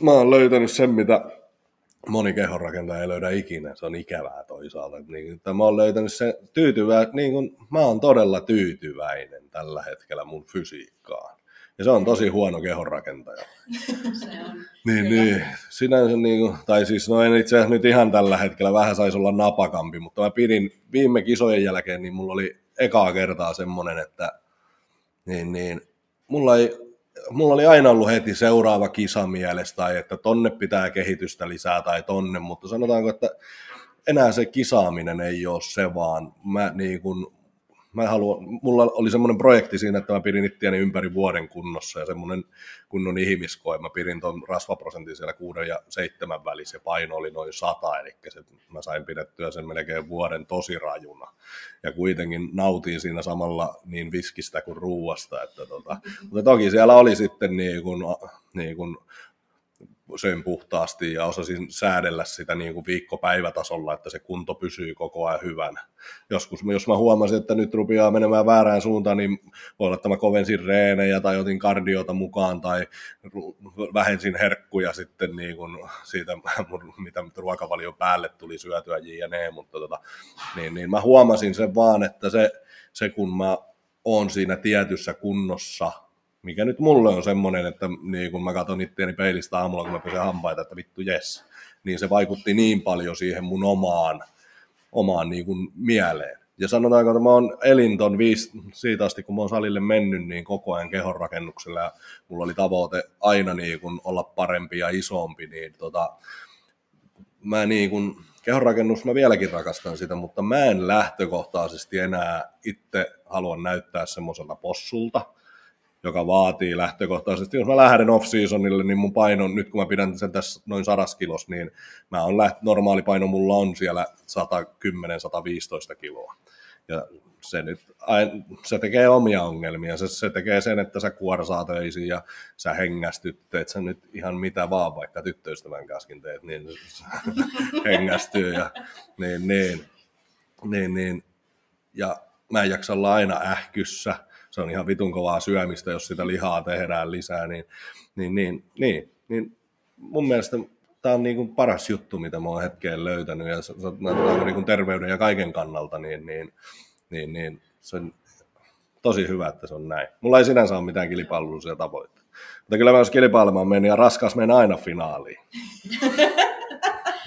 mä oon löytänyt sen, mitä moni kehonrakentaja ei löydä ikinä. Se on ikävää toisaalta. Niin, että mä oon löytänyt sen tyytyvä, niin kuin, mä oon todella tyytyväinen tällä hetkellä mun fysiikkaan. Ja se on tosi huono kehonrakentaja. [LAUGHS] se on. Niin, niin. Sinänsä niin kuin, tai siis no en itse asiassa nyt ihan tällä hetkellä, vähän saisi olla napakampi, mutta mä pidin viime kisojen jälkeen, niin mulla oli ekaa kertaa semmoinen, että niin, niin, mulla ei mulla oli aina ollut heti seuraava kisa mielessä, tai että tonne pitää kehitystä lisää tai tonne, mutta sanotaanko, että enää se kisaaminen ei ole se, vaan mä niin kun, mä haluan, mulla oli semmoinen projekti siinä, että mä pidin itseäni ympäri vuoden kunnossa ja semmoinen kunnon ihmiskoe. Mä pidin ton rasvaprosentin siellä kuuden ja seitsemän välissä ja paino oli noin sata, eli se, mä sain pidettyä sen melkein vuoden tosi rajuna. Ja kuitenkin nautin siinä samalla niin viskistä kuin ruuasta. Että tota, mutta toki siellä oli sitten niin kuin, niin kuin söin puhtaasti ja osasin säädellä sitä niin kuin viikkopäivätasolla, että se kunto pysyy koko ajan hyvänä. Joskus, jos mä huomasin, että nyt rupeaa menemään väärään suuntaan, niin voi olla, että mä kovensin reenejä tai otin kardiota mukaan tai vähensin herkkuja sitten niin kuin siitä, [LAUGHS] mitä ruokavalion päälle tuli syötyä jne, mutta tota, niin, niin mä huomasin sen vaan, että se, se kun mä oon siinä tietyssä kunnossa, mikä nyt mulle on semmoinen, että niin kun mä katson itseäni peilistä aamulla, kun mä pesen hampaita, että vittu jes, niin se vaikutti niin paljon siihen mun omaan, omaan niin kuin mieleen. Ja sanotaanko, että mä oon elinton viisi, siitä asti, kun mä oon salille mennyt, niin koko ajan kehonrakennuksella ja mulla oli tavoite aina niin kuin olla parempi ja isompi, niin tota, mä niin kuin, kehonrakennus, mä vieläkin rakastan sitä, mutta mä en lähtökohtaisesti enää itse halua näyttää semmoiselta possulta, joka vaatii lähtökohtaisesti. Jos mä lähden off-seasonille, niin mun paino, nyt kun mä pidän sen tässä noin sadas kilos, niin mä on läht, normaali paino mulla on siellä 110-115 kiloa. Ja se nyt se tekee omia ongelmia. Se, se tekee sen, että sä kuorsaat öisin ja sä hengästyt, teet sä nyt ihan mitä vaan, vaikka tyttöystävän kanssa teet, niin [LAUGHS] hengästyy. Ja, niin, niin, niin, niin. Ja mä en jaksa olla aina ähkyssä. Se on ihan vitun kovaa syömistä, jos sitä lihaa tehdään lisää. Niin, niin, niin, niin, niin mun mielestä tämä on niin kuin paras juttu, mitä mä oon hetkeen löytänyt, ja se, se, niin kuin terveyden ja kaiken kannalta, niin, niin niin, niin se on tosi hyvä, että se on näin. Mulla ei sinänsä ole mitään kilpailullisia tavoitteita. Mutta kyllä mä jos kilpailemaan meni ja raskas meni aina finaaliin. [LAUGHS]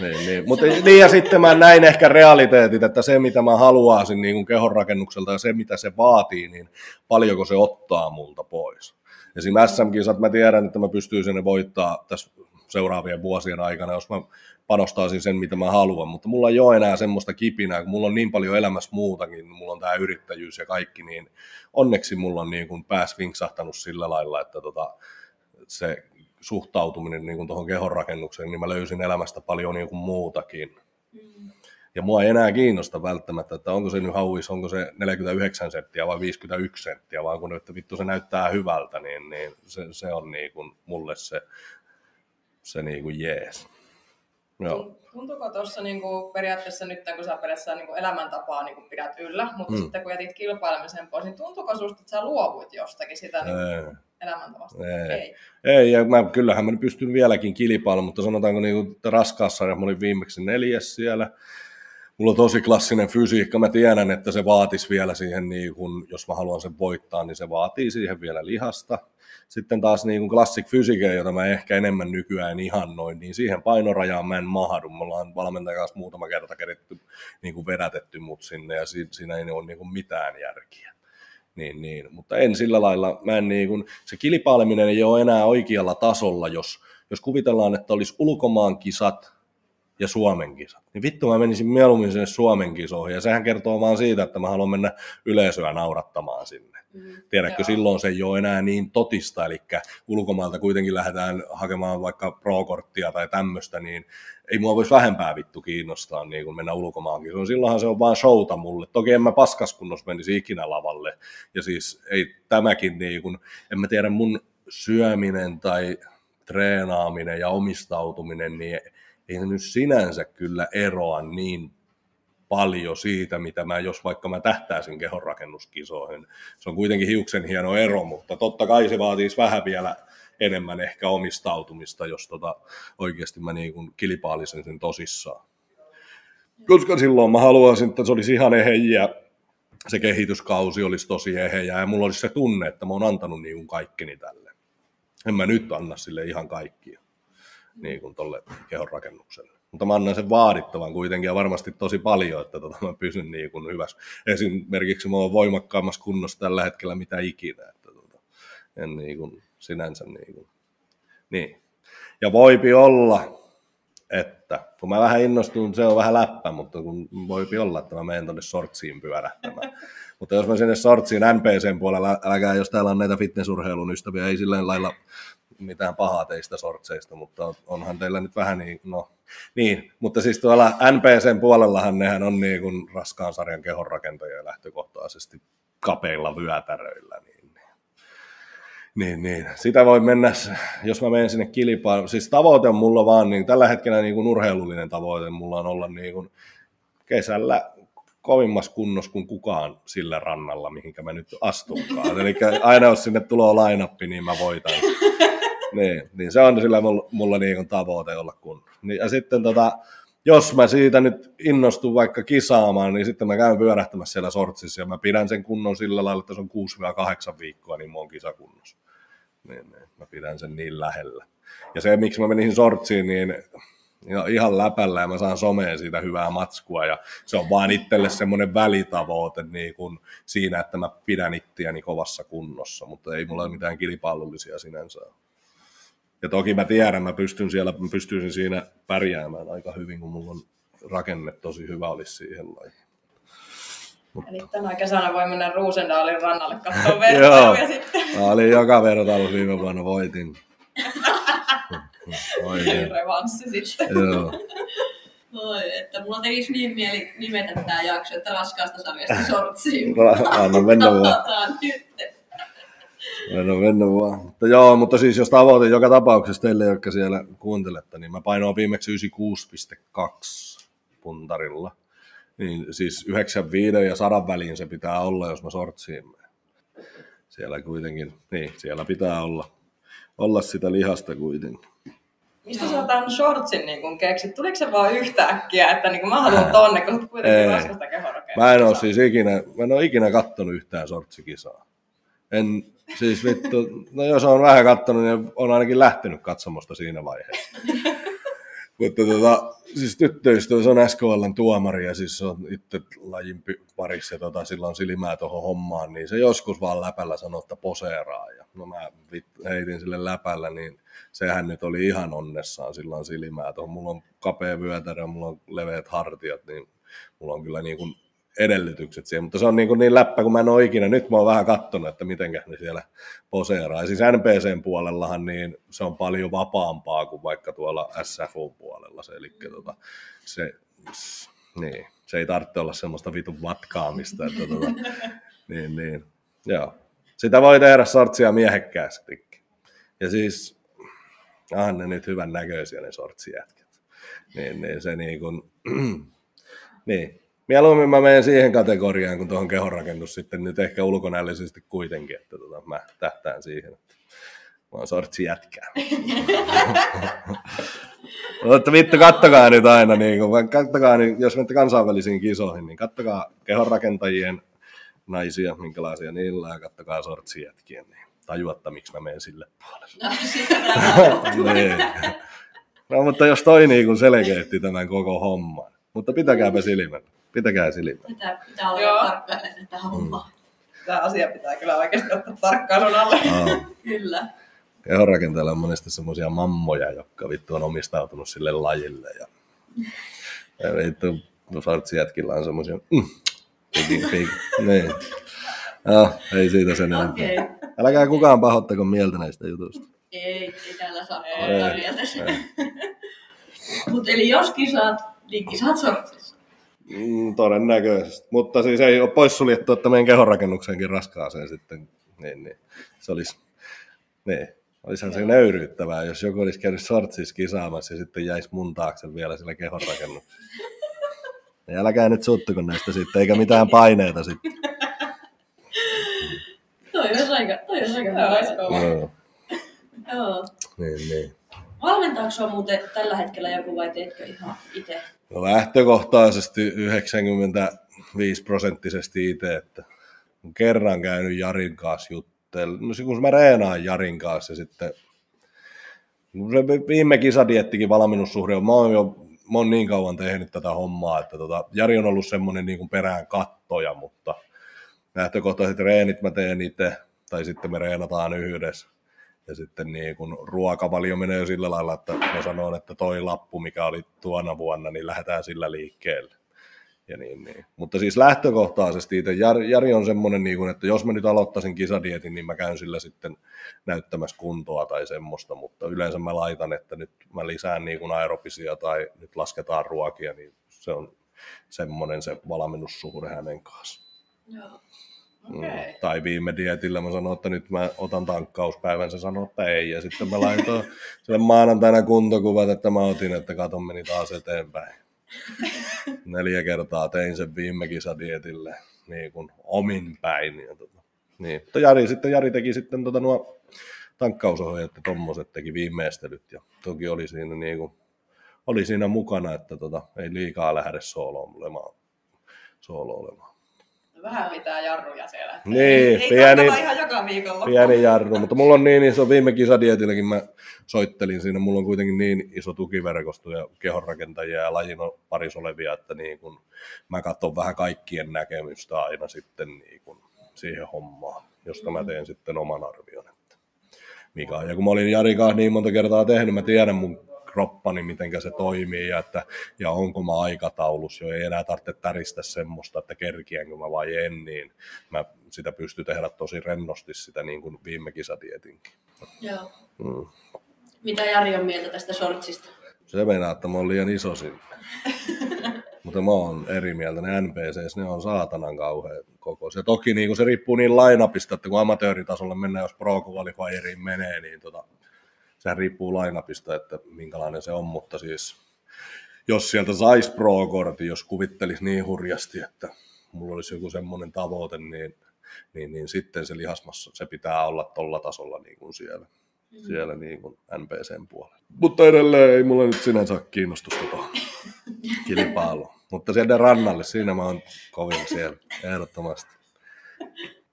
niin, niin. Mutta niin ja sitten mä näin ehkä realiteetit, että se mitä mä haluaisin niin kuin kehonrakennukselta ja se mitä se vaatii, niin paljonko se ottaa multa pois. Esimerkiksi SM-kisat mä tiedän, että mä pystyisin ne voittaa tässä seuraavien vuosien aikana, jos mä panostaisin sen, mitä mä haluan, mutta mulla ei ole enää semmoista kipinää, kun mulla on niin paljon elämässä muutakin, mulla on tämä yrittäjyys ja kaikki, niin onneksi mulla on niin kuin pääs vinksahtanut sillä lailla, että tota, se suhtautuminen niin tuohon kehonrakennukseen, niin mä löysin elämästä paljon niin kuin muutakin. Mm. Ja mua ei enää kiinnosta välttämättä, että onko se nyt hauis, onko se 49 senttiä vai 51 senttiä, vaan kun että vittu se näyttää hyvältä, niin, niin se, se on niin kuin mulle se, se niin kuin jees. Joo. Tuntuuko tuossa niinku periaatteessa nyt, kun sä periaatteessa niinku elämäntapaa niinku pidät yllä, mutta mm. sitten kun jätit kilpailemisen pois, niin tuntuuko susta, että sä luovuit jostakin sitä niinku elämäntavasta? Ei. Ei. Ei, ja mä, kyllähän mä pystyn vieläkin kilpailemaan, mutta sanotaanko niinku, että raskaassa mä olin viimeksi neljäs siellä. Mulla on tosi klassinen fysiikka. Mä tiedän, että se vaatisi vielä siihen, niin kun, jos mä haluan sen voittaa, niin se vaatii siihen vielä lihasta. Sitten taas niin kuin classic physique, jota mä ehkä enemmän nykyään noin, niin siihen painorajaan mä en mahdu. Me ollaan valmentajan kanssa muutama kerta keritty, niin kuin vedätetty mut sinne ja siinä ei ole niin kuin mitään järkiä. Niin, niin. Mutta en sillä lailla, mä en niin kuin, se kilpaileminen ei ole enää oikealla tasolla, jos, jos kuvitellaan, että olisi ulkomaan kisat, ja Suomen kisat. Niin vittu mä menisin mieluummin sinne Suomen kisoihin, ja sehän kertoo vaan siitä, että mä haluan mennä yleisöä naurattamaan sinne. Mm, Tiedätkö, joo. silloin se ei ole enää niin totista, eli ulkomailta kuitenkin lähdetään hakemaan vaikka pro-korttia tai tämmöistä, niin ei mua voisi vähempää vittu kiinnostaa niin kun mennä ulkomaankin. Silloinhan se on vaan showta mulle. Toki en mä paskaskunnossa menisi ikinä lavalle. Ja siis ei tämäkin, niin kun, en mä tiedä mun syöminen tai treenaaminen ja omistautuminen, niin ei se nyt sinänsä kyllä eroa niin paljon siitä, mitä mä, jos vaikka mä tähtäisin kehonrakennuskisoihin. Se on kuitenkin hiuksen hieno ero, mutta totta kai se vaatisi vähän vielä enemmän ehkä omistautumista, jos tota, oikeasti mä niin kuin kilpailisin sen tosissaan. Koska silloin mä haluaisin, että se olisi ihan ehejiä, se kehityskausi olisi tosi ehejiä ja mulla olisi se tunne, että mä oon antanut niin kuin kaikkeni tälle. En mä nyt anna sille ihan kaikkia niin kuin tolle kehonrakennukselle. Mutta mä annan sen vaadittavan kuitenkin ja varmasti tosi paljon, että tota, mä pysyn niin kuin hyvässä. Esimerkiksi mä oon voimakkaammassa kunnossa tällä hetkellä mitä ikinä. Että tota, en niin kuin, sinänsä niin kuin, niin. Ja voipi olla, että kun mä vähän innostun, se on vähän läppä, mutta kun voipi olla, että mä menen tuonne sortsiin pyörähtämään. [LAUGHS] mutta jos mä sinne sortsiin NPCn puolella, älkää jos täällä on näitä fitnessurheilun ystäviä, ei sillä lailla mitään pahaa teistä sortseista, mutta onhan teillä nyt vähän niin, no niin, mutta siis tuolla NPCn puolellahan nehän on niin kuin raskaan sarjan kehonrakentajia lähtökohtaisesti kapeilla vyötäröillä, niin, niin, niin, sitä voi mennä, jos mä menen sinne kilpailuun, siis tavoite on mulla vaan, niin tällä hetkellä niin kuin urheilullinen tavoite mulla on olla niin kuin kesällä kovimmassa kunnossa kuin kukaan sillä rannalla, mihinkä mä nyt astunkaan. Eli aina jos sinne tulee lainappi, niin mä voitan niin, niin se on sillä mulla, mulla niin tavoite olla kun. Niin, ja sitten tota, jos mä siitä nyt innostun vaikka kisaamaan, niin sitten mä käyn pyörähtämässä siellä sortsissa ja mä pidän sen kunnon sillä lailla, että se on 6-8 viikkoa, niin mä oon kisakunnossa. Niin, niin. Mä pidän sen niin lähellä. Ja se, miksi mä menin sortsiin, niin ja ihan läpällä ja mä saan someen siitä hyvää matskua ja se on vaan itselle semmoinen välitavoite niin kuin siinä, että mä pidän ittiäni kovassa kunnossa, mutta ei mulla ole mitään kilpailullisia sinänsä. Ja toki mä tiedän, mä pystyn siellä, mä pystyisin siinä pärjäämään aika hyvin, kun mulla on rakenne tosi hyvä olisi siihen lajiin. Eli tänä kesänä voi mennä Ruusendaalin rannalle katsoa [LAUGHS] vertailuja sitten. Mä olin joka vertailu viime vuonna voitin. [LAUGHS] voitin. Revanssi sitten. Joo. [LAUGHS] Oi, että mulla tekisi niin mieli nimetä tämä jakso, että raskaasta sarjasta sortsiin. Anna mennä vaan. Nyt. Anna mennä vaan. Mutta joo, mutta siis jos tavoite joka tapauksessa teille, jotka siellä kuuntelette, niin mä painoin viimeksi 96,2 puntarilla. Niin siis 95 ja 100 väliin se pitää olla, jos mä sortsiin. Siellä kuitenkin, niin, siellä pitää olla, olla sitä lihasta kuitenkin. Mistä sä tämän shortsin niin kun keksit? Tuliko se vaan yhtäkkiä, että niin mä haluan tonne, kun kuitenkin raskasta kehorakennusta? Mä en ole siis ikinä, mä en ole ikinä kattonut yhtään sortsikisaa. En, siis vittu, no jos on vähän kattonut, niin on ainakin lähtenyt katsomosta siinä vaiheessa. [LAUGHS] Mutta tota, siis tyttöystävä, se on SKLn tuomari ja siis se on itse lajin parissa ja tota, sillä on silmää tuohon hommaan, niin se joskus vaan läpällä sanoo, että poseeraa. Ja no mä heitin sille läpällä, niin sehän nyt oli ihan onnessaan, sillä on silmää tuohon. Mulla on kapea vyötärö, mulla on leveät hartiat, niin mulla on kyllä niin kuin edellytykset siihen, mutta se on niin, kuin niin läppä, kun mä en ole ikinä, nyt mä oon vähän kattonut, että miten ne siellä poseeraa. Ja siis NPCn puolellahan niin se on paljon vapaampaa kuin vaikka tuolla SFUn puolella se, eli tota, se, niin, se ei tarvitse olla semmoista vitun vatkaamista, että tota, [LAUGHS] niin, niin, joo. Sitä voi tehdä sortsia miehekkäästikin. Ja siis, onhan ne nyt hyvän näköisiä ne sortsijätkät. Niin, niin se [CLEARS THROAT] niin kuin, niin, Mieluummin mä menen siihen kategoriaan, kun tuohon kehonrakennus sitten nyt ehkä ulkonäöllisesti kuitenkin, että tota, mä tähtään siihen, että mä oon sortsi jätkää. [LAUGHS] Mutta vittu, kattokaa nyt aina, niin kun, kattokaa, niin, jos menette kansainvälisiin kisoihin, niin kattokaa kehonrakentajien naisia, minkälaisia niillä on, ja kattokaa sortsi jätkien, niin tajuatta, miksi mä menen sille puolelle. No, niin. No, mutta jos toi niin kuin selkeytti tämän koko homman. Mutta pitäkääpä silmän. Pitäkää silmän. Pitää, pitää olla Joo. tarkkainen tähän hommaan. Tämä asia pitää kyllä oikeasti ottaa tarkkailun alle. Aa. Kyllä. Kehonrakentajalla on monesti semmoisia mammoja, jotka vittu on omistautunut sille lajille. Ja, ja vittu, sortsijätkillä on semmoisia, mm, piki, piki, [LAUGHS] niin. No, ei siitä sen enempää. Okay. Älkää kukaan pahoittako mieltä näistä jutuista. Ei, ei täällä saa Ei. olla mieltä. Ei. Mutta eli jos kisaat, niin kisaat sortsissa. Mm, todennäköisesti. Mutta siis ei ole poissuljettu, että meidän kehonrakennukseenkin raskaaseen sitten. Niin, niin. Se olisi, niin. Olisihan se nöyryyttävää, jos joku olisi käynyt sortsissa kisaamassa ja sitten jäisi mun taakse vielä sillä kehonrakennuksessa. Ja älkää nyt suuttuko näistä sitten, eikä mitään paineita sitten. Toi olisi aika, toi olisi aika Tämä olisi hyvä. kova. Joo, Joo. niin, niin. Valmentaako sinua muuten tällä hetkellä joku vai teetkö ihan itse? No lähtökohtaisesti 95 prosenttisesti itse, että kun kerran käynyt Jarin kanssa juttelemaan, no kun mä reenaan Jarin kanssa ja sitten se viime kisadiettikin valmennussuhde on, mä oon jo mä oon niin kauan tehnyt tätä hommaa, että tota, Jari on ollut semmoinen niin kuin perään kattoja, mutta lähtökohtaiset reenit mä teen itse, tai sitten me reenataan yhdessä. Ja sitten niin kun ruokavalio menee jo sillä lailla, että mä sanon, että toi lappu, mikä oli tuona vuonna, niin lähdetään sillä liikkeelle. Ja niin, niin. Mutta siis lähtökohtaisesti itse Jari, Jari on semmoinen, niin kun, että jos mä nyt aloittaisin kisadietin, niin mä käyn sillä sitten näyttämässä kuntoa tai semmoista, mutta yleensä mä laitan, että nyt mä lisään niin kuin aerobisia tai nyt lasketaan ruokia, niin se on semmoinen se valmennussuhde hänen kanssaan. Joo. Mm. Tai viime dietillä mä sanoin, että nyt mä otan tankkauspäivän, se sanoi, että ei. Ja sitten mä laitoin sille maanantaina kuntokuvat, että mä otin, että katon meni taas eteenpäin. [LAUGHS] Neljä kertaa tein sen viime kisadietille niin kuin omin päin. Ja tota, niin. Mutta Jari, sitten, Jari teki sitten tota nuo tankkausohjeet ja tommoset teki viimeistelyt. Ja toki oli siinä, niin kuin, oli siinä mukana, että tota, ei liikaa lähde sooloon olemaan. Soolo olemaan. Vähän pitää jarruja siellä. Niin, ei, ei pieni- ihan joka. Pieni jarru, mutta mulla on niin iso, viime kisadietilläkin mä soittelin siinä, mulla on kuitenkin niin iso tukiverkosto ja kehonrakentajia ja lajin paris olevia, että niin kun mä katson vähän kaikkien näkemystä aina sitten niin kun siihen hommaan, josta mä teen sitten oman arvion. Että mikä. Ja kun mä olin Jari kanssa niin monta kertaa tehnyt, mä tiedän mun kroppani, miten se toimii ja, että, ja onko mä aikataulus, jo ei enää tarvitse täristä semmoista, että kerkiänkö mä vai en, niin mä sitä pystyn tehdä tosi rennosti sitä niin kuin viime kisadietinkin. Joo. Mm. Mitä Jari on mieltä tästä sortsista? Se meinaa, että mä oon liian iso sinne. [LAUGHS] Mutta mä oon eri mieltä. Ne NPCs, ne on saatanan kauhean koko. Se toki niin se riippuu niin lainapista, että kun amatööritasolle mennään, jos pro menee, niin tota, sehän riippuu lainapista, että minkälainen se on, mutta siis jos sieltä saisi pro-kortin, jos kuvittelisi niin hurjasti, että mulla olisi joku semmoinen tavoite, niin, niin, niin sitten se lihasmassa, se pitää olla tolla tasolla niin kuin siellä, mm. siellä niin kuin NPCn puolella. Mutta edelleen ei mulla nyt sinänsä ole kiinnostusta tuohon [LAUGHS] kilpailuun. Mutta sieltä rannalle, siinä mä oon kovin siellä, ehdottomasti.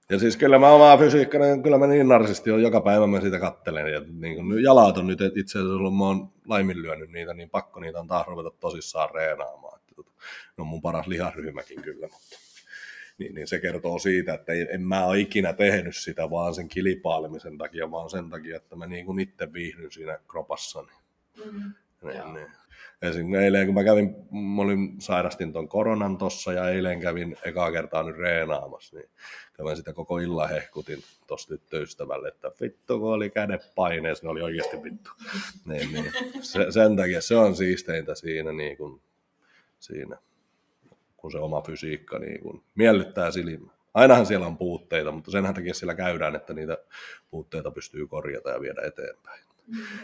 Ja siis kyllä mä omaa fysiikkana, kyllä mä niin narsisti on, joka päivä mä sitä kattelen. Ja niin kun jalat on nyt itse asiassa, mä oon laiminlyönyt niitä, niin pakko niitä on taas ruveta tosissaan reenaamaan. Että, tota, ne on mun paras lihasryhmäkin kyllä, mutta niin, niin se kertoo siitä, että en mä ole ikinä tehnyt sitä vaan sen kilpailemisen takia, vaan sen takia, että mä niin kuin itse viihdyn siinä kropassani. Mm, niin, niin. Esimerkiksi eilen, kun mä kävin, mä olin, sairastin tuon koronan tossa ja eilen kävin ekaa kertaa nyt reenaamassa, niin mä sitä koko illan hehkutin tosta tyttöystävälle, että vittu kun oli kädet paineessa, ne oli oikeasti vittu. niin, niin. Se, sen takia se on siisteintä siinä, niin kun, siinä kun se oma fysiikka niin kun miellyttää silmä. Ainahan siellä on puutteita, mutta senhän takia siellä käydään, että niitä puutteita pystyy korjata ja viedä eteenpäin.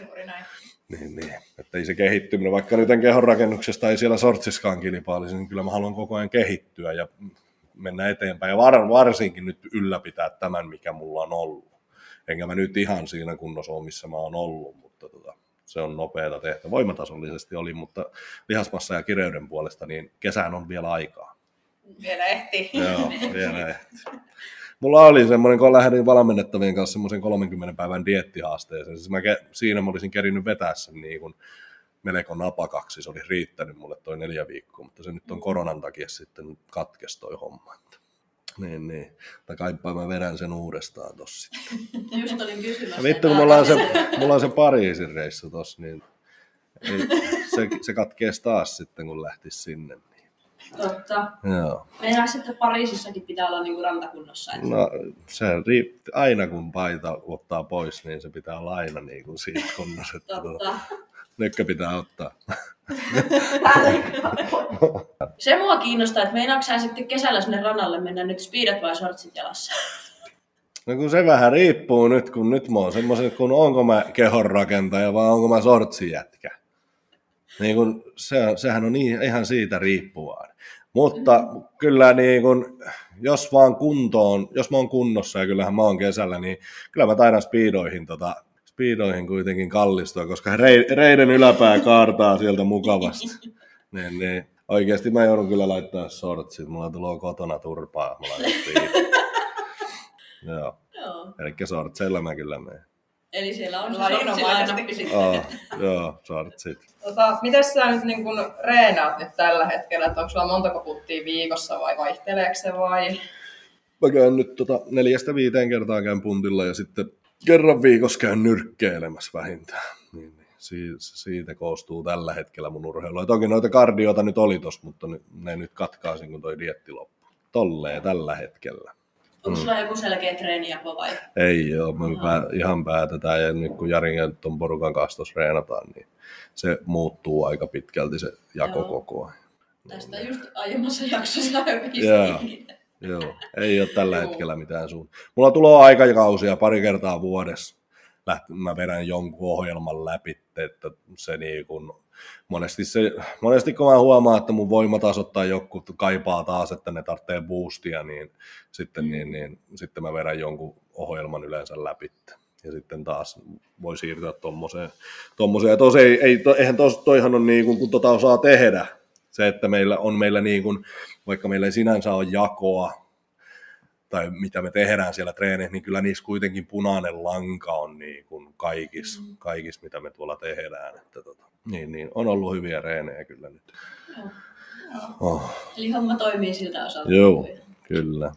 Juuri näin. Niin, niin. Että ei se kehittyminen, vaikka nyt en kehonrakennuksesta ei siellä sortsiskaan kilpailisi, niin kyllä mä haluan koko ajan kehittyä ja mennä eteenpäin. Ja var, varsinkin nyt ylläpitää tämän, mikä mulla on ollut. Enkä mä nyt ihan siinä kunnossa ole, missä mä oon ollut, mutta tota, se on nopeata tehtä. Voimatasollisesti oli, mutta lihasmassa ja kireyden puolesta, niin kesään on vielä aikaa. Vielä ehti. Joo, vielä ehti. [LAUGHS] Mulla oli semmoinen, kun lähdin valmennettavien kanssa semmoisen 30 päivän diettihaasteeseen. Siis mä, siinä mä olisin kerinyt vetää sen niin kuin melko napakaksi. Se oli riittänyt mulle toi neljä viikkoa, mutta se nyt on koronan takia sitten katkes toi homma. Niin, niin. Tai kaippaa mä vedän sen uudestaan tossa sitten. [LAUGHS] Just olin kysymässä. Vittu, kun mulla on, se, mulla on se Pariisin reissu tossa, niin ei, se, se katkees taas sitten, kun lähtis sinne. Totta. Joo. Meidän sitten Pariisissakin pitää olla niinku rantakunnossa. Että... No se riitti. Aina kun paita ottaa pois, niin se pitää olla aina niin kuin siitä kunnossa. Totta. Tuota, nykkä pitää ottaa. [LAUGHS] se mua kiinnostaa, että meinaatko sitten kesällä sinne rannalle mennä nyt speedat vai shortsit jalassa? No kun se vähän riippuu nyt, kun nyt mä oon semmoisen, kun onko mä kehonrakentaja vai onko mä sortsijätkä. Niin kun se, sehän on ihan siitä riippuvaa. Mutta mm. kyllä niin kun, jos vaan kuntoon, jos mä oon kunnossa ja kyllähän mä oon kesällä, niin kyllä mä taidan speedoihin, tota, speedoihin kuitenkin kallistua, koska reiden yläpää kaartaa sieltä mukavasti. niin, niin. Oikeasti mä joudun kyllä laittaa shortsit, mulla tulee kotona turpaa, mä laitan [LAUGHS] Joo. Joo. Eli shortseilla mä kyllä menen. Eli siellä on shortsilainappi sitten. Oh, joo, shortsit. Tota, miten sä nyt niin kun reenaat nyt tällä hetkellä? Että onko sulla montako puttia viikossa vai vaihteleeko se vai? Mä käyn nyt tota neljästä viiteen kertaa käyn puntilla ja sitten kerran viikossa käyn nyrkkeilemässä vähintään. Niin, niin. Siitä, siitä koostuu tällä hetkellä mun urheilu. Ja toki noita kardiota nyt oli tossa, mutta ne nyt katkaisin, kun toi dietti loppui. Tolleen tällä hetkellä. Onko sulla joku selkeä treenijako vai? Ei ole, me pää, ihan päätetään ja nyt kun Jarin ja tuon porukan kanssa tuossa reenataan, niin se muuttuu aika pitkälti se jako Joo. koko ajan. Tästä just aiemmassa jaksossa Joo. Joo, ei ole tällä hetkellä mitään suun. Mulla tulee aikakausia pari kertaa vuodessa. Mä vedän jonkun ohjelman läpi, että se niin kun monesti, se, monesti kun mä huomaan, että mun voimatasot tai joku kaipaa taas, että ne tarvitsee boostia, niin sitten, mm. niin, niin, sitten mä vedän jonkun ohjelman yleensä läpi. Ja sitten taas voi siirtyä tuommoiseen. tommoseen. Ja tos ei, ei, to, eihän tos, toihan on niin kuin, kun tota osaa tehdä. Se, että meillä on meillä niin kuin, vaikka meillä ei sinänsä ole jakoa, tai mitä me tehdään siellä treeneissä, niin kyllä niissä kuitenkin punainen lanka on niin kuin kaikissa, mm. kaikissa, mitä me tuolla tehdään. Että tota, niin, niin, on ollut hyviä reenejä kyllä nyt. Joo. Oh. Eli homma toimii siltä osalta. Joo, kyllä.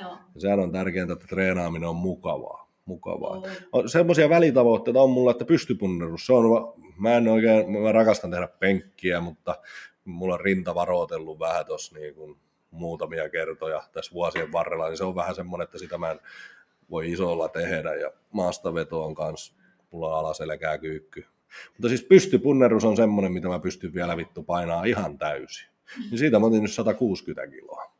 Joo. Ja sehän on tärkeintä, että treenaaminen on mukavaa. mukavaa. Oh. Semmoisia välitavoitteita on mulla, että pystypunnerus, se on, mä en oikein, mä rakastan tehdä penkkiä, mutta mulla on rinta varoitellut vähän tuossa niin kuin muutamia kertoja tässä vuosien varrella, niin se on vähän semmoinen, että sitä mä en voi isolla tehdä ja maastaveto on kanssa, mulla on alaselkää kyykky. Mutta siis pystypunnerus on semmoinen, mitä mä pystyn vielä vittu painaa ihan täysin. Niin siitä mä otin nyt 160 kiloa.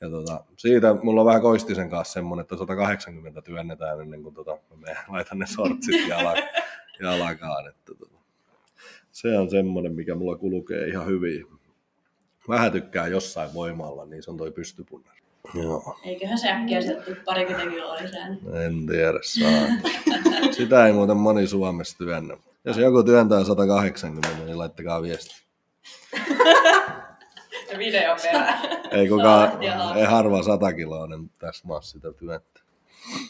Ja tota, siitä mulla on vähän Koistisen kanssa semmoinen, että 180 työnnetään ennen kuin tota, mä [LAUGHS] laitan ne sortsit jalan, jalakaan. Että tota, se on semmoinen, mikä mulla kulkee ihan hyvin. Vähän tykkää jossain voimalla, niin se on toi pystypunner. Joo. Eiköhän se äkkiä sieltä parikymmentä kiloa lisää. En tiedä, saa. Sitä ei muuten moni Suomessa työnnä. Jos joku työntää 180, niin laittakaa viesti. [LAUGHS] ja video perään. Ei kukaan, ei harva sata kiloinen tässä maassa sitä työntää.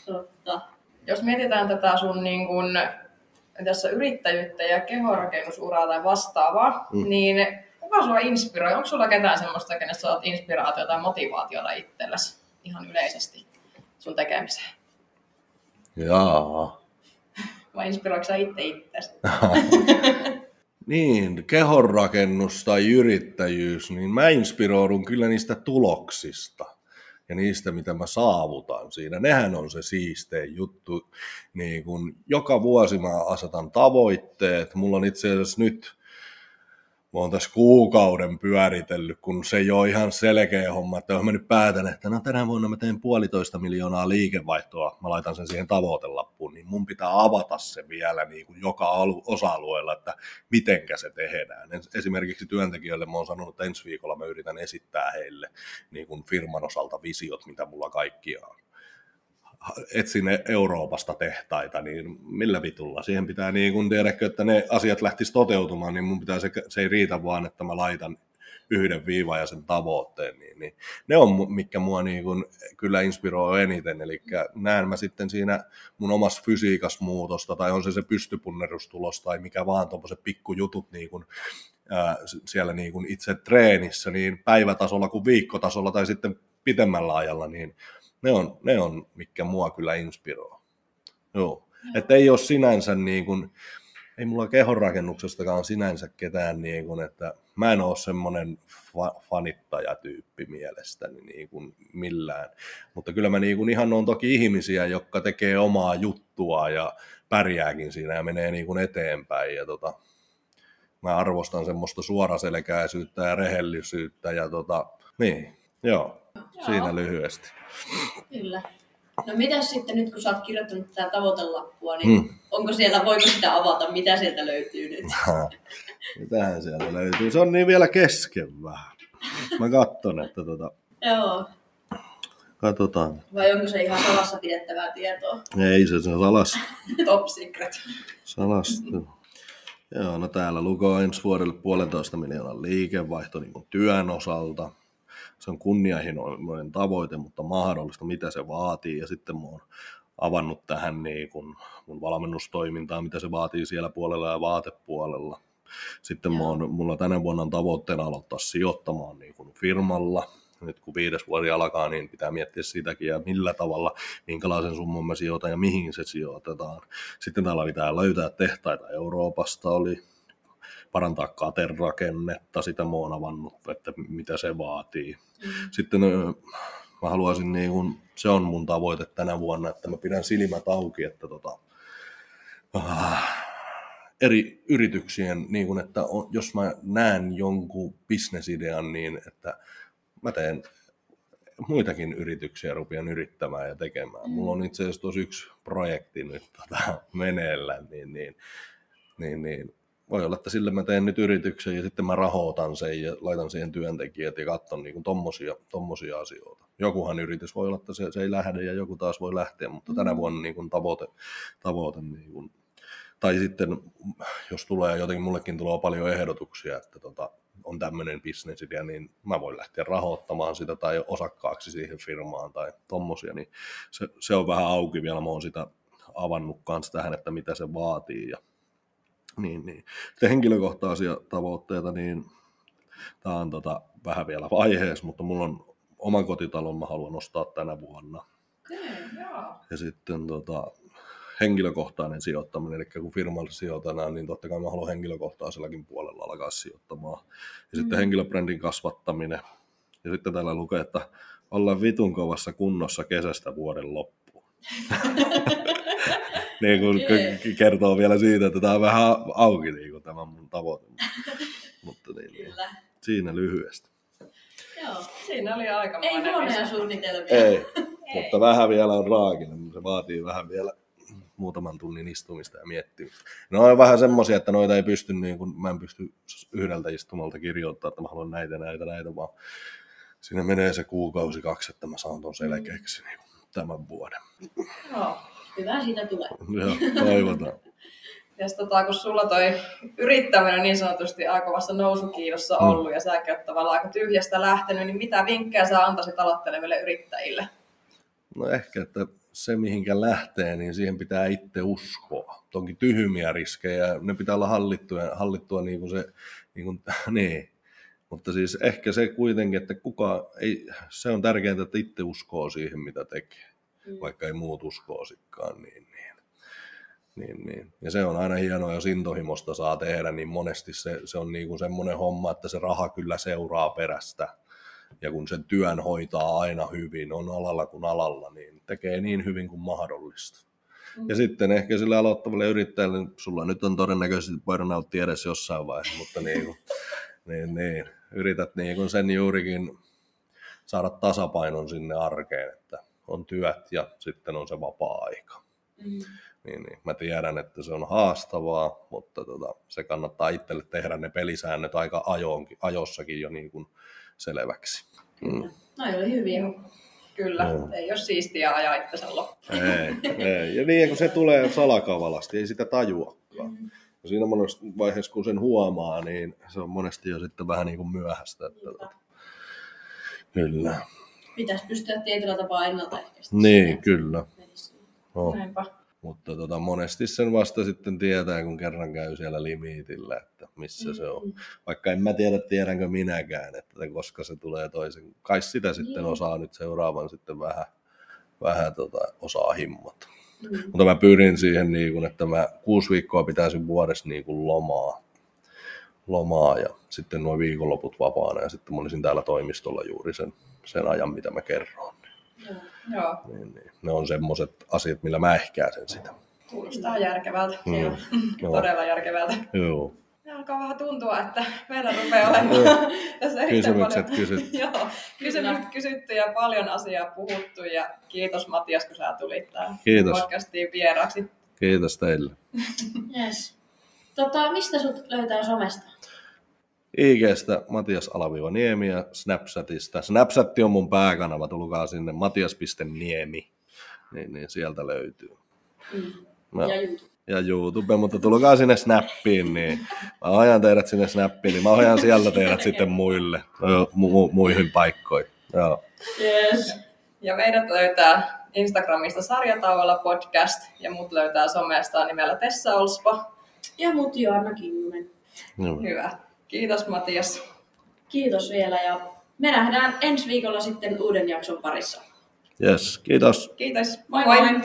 Totta. Jos mietitään tätä sun niin kun, tässä yrittäjyyttä ja kehorakennusuraa tai vastaavaa, mm. niin kuka sua inspiroi? Onko sulla ketään semmoista, kenestä saat inspiraatiota tai motivaatiota itsellesi ihan yleisesti sun tekemiseen? Jaa. Vai inspiroiko sä itse itseäsi? [LAUGHS] niin, kehonrakennus tai yrittäjyys, niin mä inspiroidun kyllä niistä tuloksista ja niistä, mitä mä saavutan siinä. Nehän on se siistein juttu. Niin kun joka vuosi mä asetan tavoitteet. Mulla on itse asiassa nyt mä oon tässä kuukauden pyöritellyt, kun se ei ole ihan selkeä homma, että mä nyt päätän, että no tänä vuonna mä teen puolitoista miljoonaa liikevaihtoa, mä laitan sen siihen tavoitelappuun, niin mun pitää avata se vielä niin kuin joka osa-alueella, että mitenkä se tehdään. Esimerkiksi työntekijöille mä oon sanonut, että ensi viikolla mä yritän esittää heille niin kuin firman osalta visiot, mitä mulla kaikkia on etsin Euroopasta tehtaita, niin millä vitulla? Siihen pitää niin kun tiedäkö, että ne asiat lähtis toteutumaan, niin mun pitää se, se ei riitä vaan, että mä laitan yhden viivan ja sen tavoitteen, niin, niin ne on, mikä mua niin kun kyllä inspiroi eniten, eli näen mä sitten siinä mun omassa fysiikas muutosta, tai on se se pystypunnerustulos, tai mikä vaan tuommoiset pikkujutut niin kun, ää, siellä niin kun itse treenissä, niin päivätasolla kuin viikkotasolla, tai sitten pitemmällä ajalla, niin ne on, ne on mitkä mua kyllä inspiroi. Joo. Että ei ole sinänsä niin kuin, ei mulla kehonrakennuksestakaan sinänsä ketään, niin kuin, että mä en ole semmoinen fa- fanittajatyyppi mielestäni niin kuin millään. Mutta kyllä mä niin kuin ihan on toki ihmisiä, jotka tekee omaa juttua ja pärjääkin siinä ja menee niin kuin eteenpäin. Ja tota, mä arvostan semmoista suoraselkäisyyttä ja rehellisyyttä ja tota, niin, joo. Joo. Siinä lyhyesti. Kyllä. No mitä sitten nyt, kun sä oot kirjoittanut tätä tavoitelappua, niin hmm. onko siellä, voiko sitä avata, mitä sieltä löytyy nyt? [LAUGHS] Mitähän sieltä löytyy? Se on niin vielä kesken vähän. Mä katson, että tota... Joo. Katsotaan. Vai onko se ihan salassa pidettävää tietoa? Ei se, se on salas. [LAUGHS] Top secret. Salasta. Joo, no täällä lukoo ensi vuodelle puolentoista miljoonan liikevaihto niin työn osalta se on kunnianhimoinen tavoite, mutta mahdollista, mitä se vaatii. Ja sitten mä oon avannut tähän niin kun mun valmennustoimintaa, mitä se vaatii siellä puolella ja vaatepuolella. Sitten mä oon, mulla tänä vuonna on tavoitteena aloittaa sijoittamaan niin kun firmalla. Nyt kun viides vuosi alkaa, niin pitää miettiä sitäkin ja millä tavalla, minkälaisen summan mä sijoitan ja mihin se sijoitetaan. Sitten täällä pitää löytää tehtaita Euroopasta, oli parantaa katerakennetta, sitä mä oon avannut, että mitä se vaatii. Mm. Sitten mä haluaisin, niin kun, se on mun tavoite tänä vuonna, että mä pidän silmät auki, että tota, äh, eri yrityksien, niin kun, että on, jos mä näen jonkun bisnesidean, niin että mä teen muitakin yrityksiä rupean yrittämään ja tekemään. Mm. Mulla on itse asiassa yksi projekti nyt tota, [LAUGHS] meneillä, niin, niin, niin, niin voi olla, että sille mä teen nyt yrityksen ja sitten mä rahoitan sen ja laitan siihen työntekijät ja katson niin kuin tommosia, tommosia asioita. Jokuhan yritys voi olla, että se, se ei lähde ja joku taas voi lähteä, mutta tänä mm. vuonna niin kuin tavoite, tavoite niin kuin, tai sitten jos tulee jotenkin, mullekin tulee paljon ehdotuksia, että tota, on tämmöinen bisnesidea, niin mä voin lähteä rahoittamaan sitä tai osakkaaksi siihen firmaan tai tommosia, niin se, se on vähän auki vielä, mä oon sitä avannut kanssa tähän, että mitä se vaatii ja niin, niin. Sitten henkilökohtaisia tavoitteita, niin tämä on tota, vähän vielä vaiheessa, mutta mulla on oman kotitalon mä haluan ostaa tänä vuonna. Okay, ja sitten tota, henkilökohtainen sijoittaminen, eli kun firmalle sijoitetaan, niin totta kai mä haluan henkilökohtaisellakin puolella alkaa sijoittamaan. Ja mm. sitten henkilöbrändin kasvattaminen. Ja sitten täällä lukee, että olla vitun kovassa kunnossa kesästä vuoden loppuun. [LAUGHS] niin kun okay. kertoo vielä siitä, että tämä on vähän auki niin kuin tämä mun tavoite. [LAUGHS] Mutta niin, niin. siinä lyhyesti. Joo, siinä oli aika Ei huonoja suunnitelmia. Ei, [LAUGHS] Ei, mutta vähän vielä on raakinen. Se vaatii vähän vielä muutaman tunnin istumista ja miettimistä. No on vähän semmoisia, että noita ei pysty, niin kun, mä en pysty yhdeltä istumalta kirjoittaa, että mä haluan näitä, näitä, näitä, vaan siinä menee se kuukausi kaksi, että mä saan ton selkeäksi niin tämän vuoden. Joo, hyvä siitä tulee. Joo, toivotaan. [LAUGHS] Ja tota, kun sulla toi yrittäminen niin sanotusti aika vasta nousukiidossa mm. ollut mm. ja säkin oot tavallaan aika tyhjästä lähtenyt, niin mitä vinkkejä sä antaisit aloitteleville yrittäjille? No ehkä, että se mihinkä lähtee, niin siihen pitää itse uskoa. Toki tyhmiä riskejä, ne pitää olla hallittua, hallittua niin kuin se, niin, kuin, [LAUGHS] niin. Mutta siis ehkä se kuitenkin, että kuka ei, se on tärkeintä, että itse uskoo siihen, mitä tekee, mm. vaikka ei muut uskoisikaan. Niin, niin. Niin, niin. Ja se on aina hienoa, jos intohimosta saa tehdä, niin monesti se, se on niin kuin semmoinen homma, että se raha kyllä seuraa perästä ja kun sen työn hoitaa aina hyvin, on alalla kuin alalla, niin tekee niin hyvin kuin mahdollista. Mm. Ja sitten ehkä sille aloittavalle yrittäjälle, niin sulla nyt on todennäköisesti burnout edes jossain vaiheessa, mutta niin, kuin, [LAUGHS] niin, niin, yrität niin kuin sen juurikin saada tasapainon sinne arkeen, että on työt ja sitten on se vapaa-aika. Mm. Niin, niin. Mä tiedän, että se on haastavaa, mutta tota, se kannattaa itselle tehdä ne pelisäännöt aika ajoonkin, ajossakin jo niin kuin selväksi. Mm. No oli hyviä. Kyllä, no. ei ole siistiä ajaa itsensä loppuun. Ei, ei. Ja niin, kun se tulee salakavalasti, ei sitä tajuakaan. Mm. Ja siinä vaiheessa, kun sen huomaa, niin se on monesti jo sitten vähän niin kuin myöhäistä. Että... Kyllä. Pitäisi pystyä tietyllä tapaa ennaltaehkäistä. Niin, kyllä. No. Näinpä. Mutta tota, monesti sen vasta sitten tietää, kun kerran käy siellä limitillä, että missä mm. se on. Mm. Vaikka en mä tiedä, tiedänkö minäkään, että koska se tulee toisen. Kai sitä sitten mm. osaa nyt seuraavan sitten vähän, vähän tota, osaa himmata. Mm. Mutta mä pyrin siihen, niin kun, että mä kuusi viikkoa pitäisin vuodessa niin kuin lomaa. lomaa ja sitten nuo viikonloput vapaana ja sitten mä olisin täällä toimistolla juuri sen, sen ajan, mitä mä kerron. Joo. Niin, niin. Ne on semmoiset asiat, millä mä ehkäisen sitä. Kuulostaa järkevältä. Mm. Joo. Todella järkevältä. Joo. Ja alkaa vähän tuntua, että meillä rupeaa olemaan [LAUGHS] tässä Kysymykset paljon, kysytty. [LAUGHS] Joo, kysymykset kysytty ja paljon asiaa puhuttu. Ja kiitos Matias, kun sä tulit tähän kiitos. podcastiin vieraaksi. Kiitos teille. yes. tota, mistä sut löytää somesta? IGstä Matias Alaviva Niemi ja Snapchatista. Snapchat on mun pääkanava, tulkaa sinne matias.niemi, niin, niin sieltä löytyy. Mm. Ja YouTube. Ja YouTube, mutta tulkaa sinne Snappiin, niin mä ohjaan teidät sinne Snappiin, niin mä ohjaan sieltä teidät sitten muille, mu- muihin paikkoihin. Joo. Yes. Ja meidät löytää Instagramista sarjatauolla podcast ja mut löytää somesta nimellä Tessa Olspo. Ja mut Joanna Kinnunen. No. Hyvä. Kiitos Matias. Kiitos vielä ja me nähdään ensi viikolla sitten uuden jakson parissa. Yes, kiitos. Kiitos. Moi moi. moi.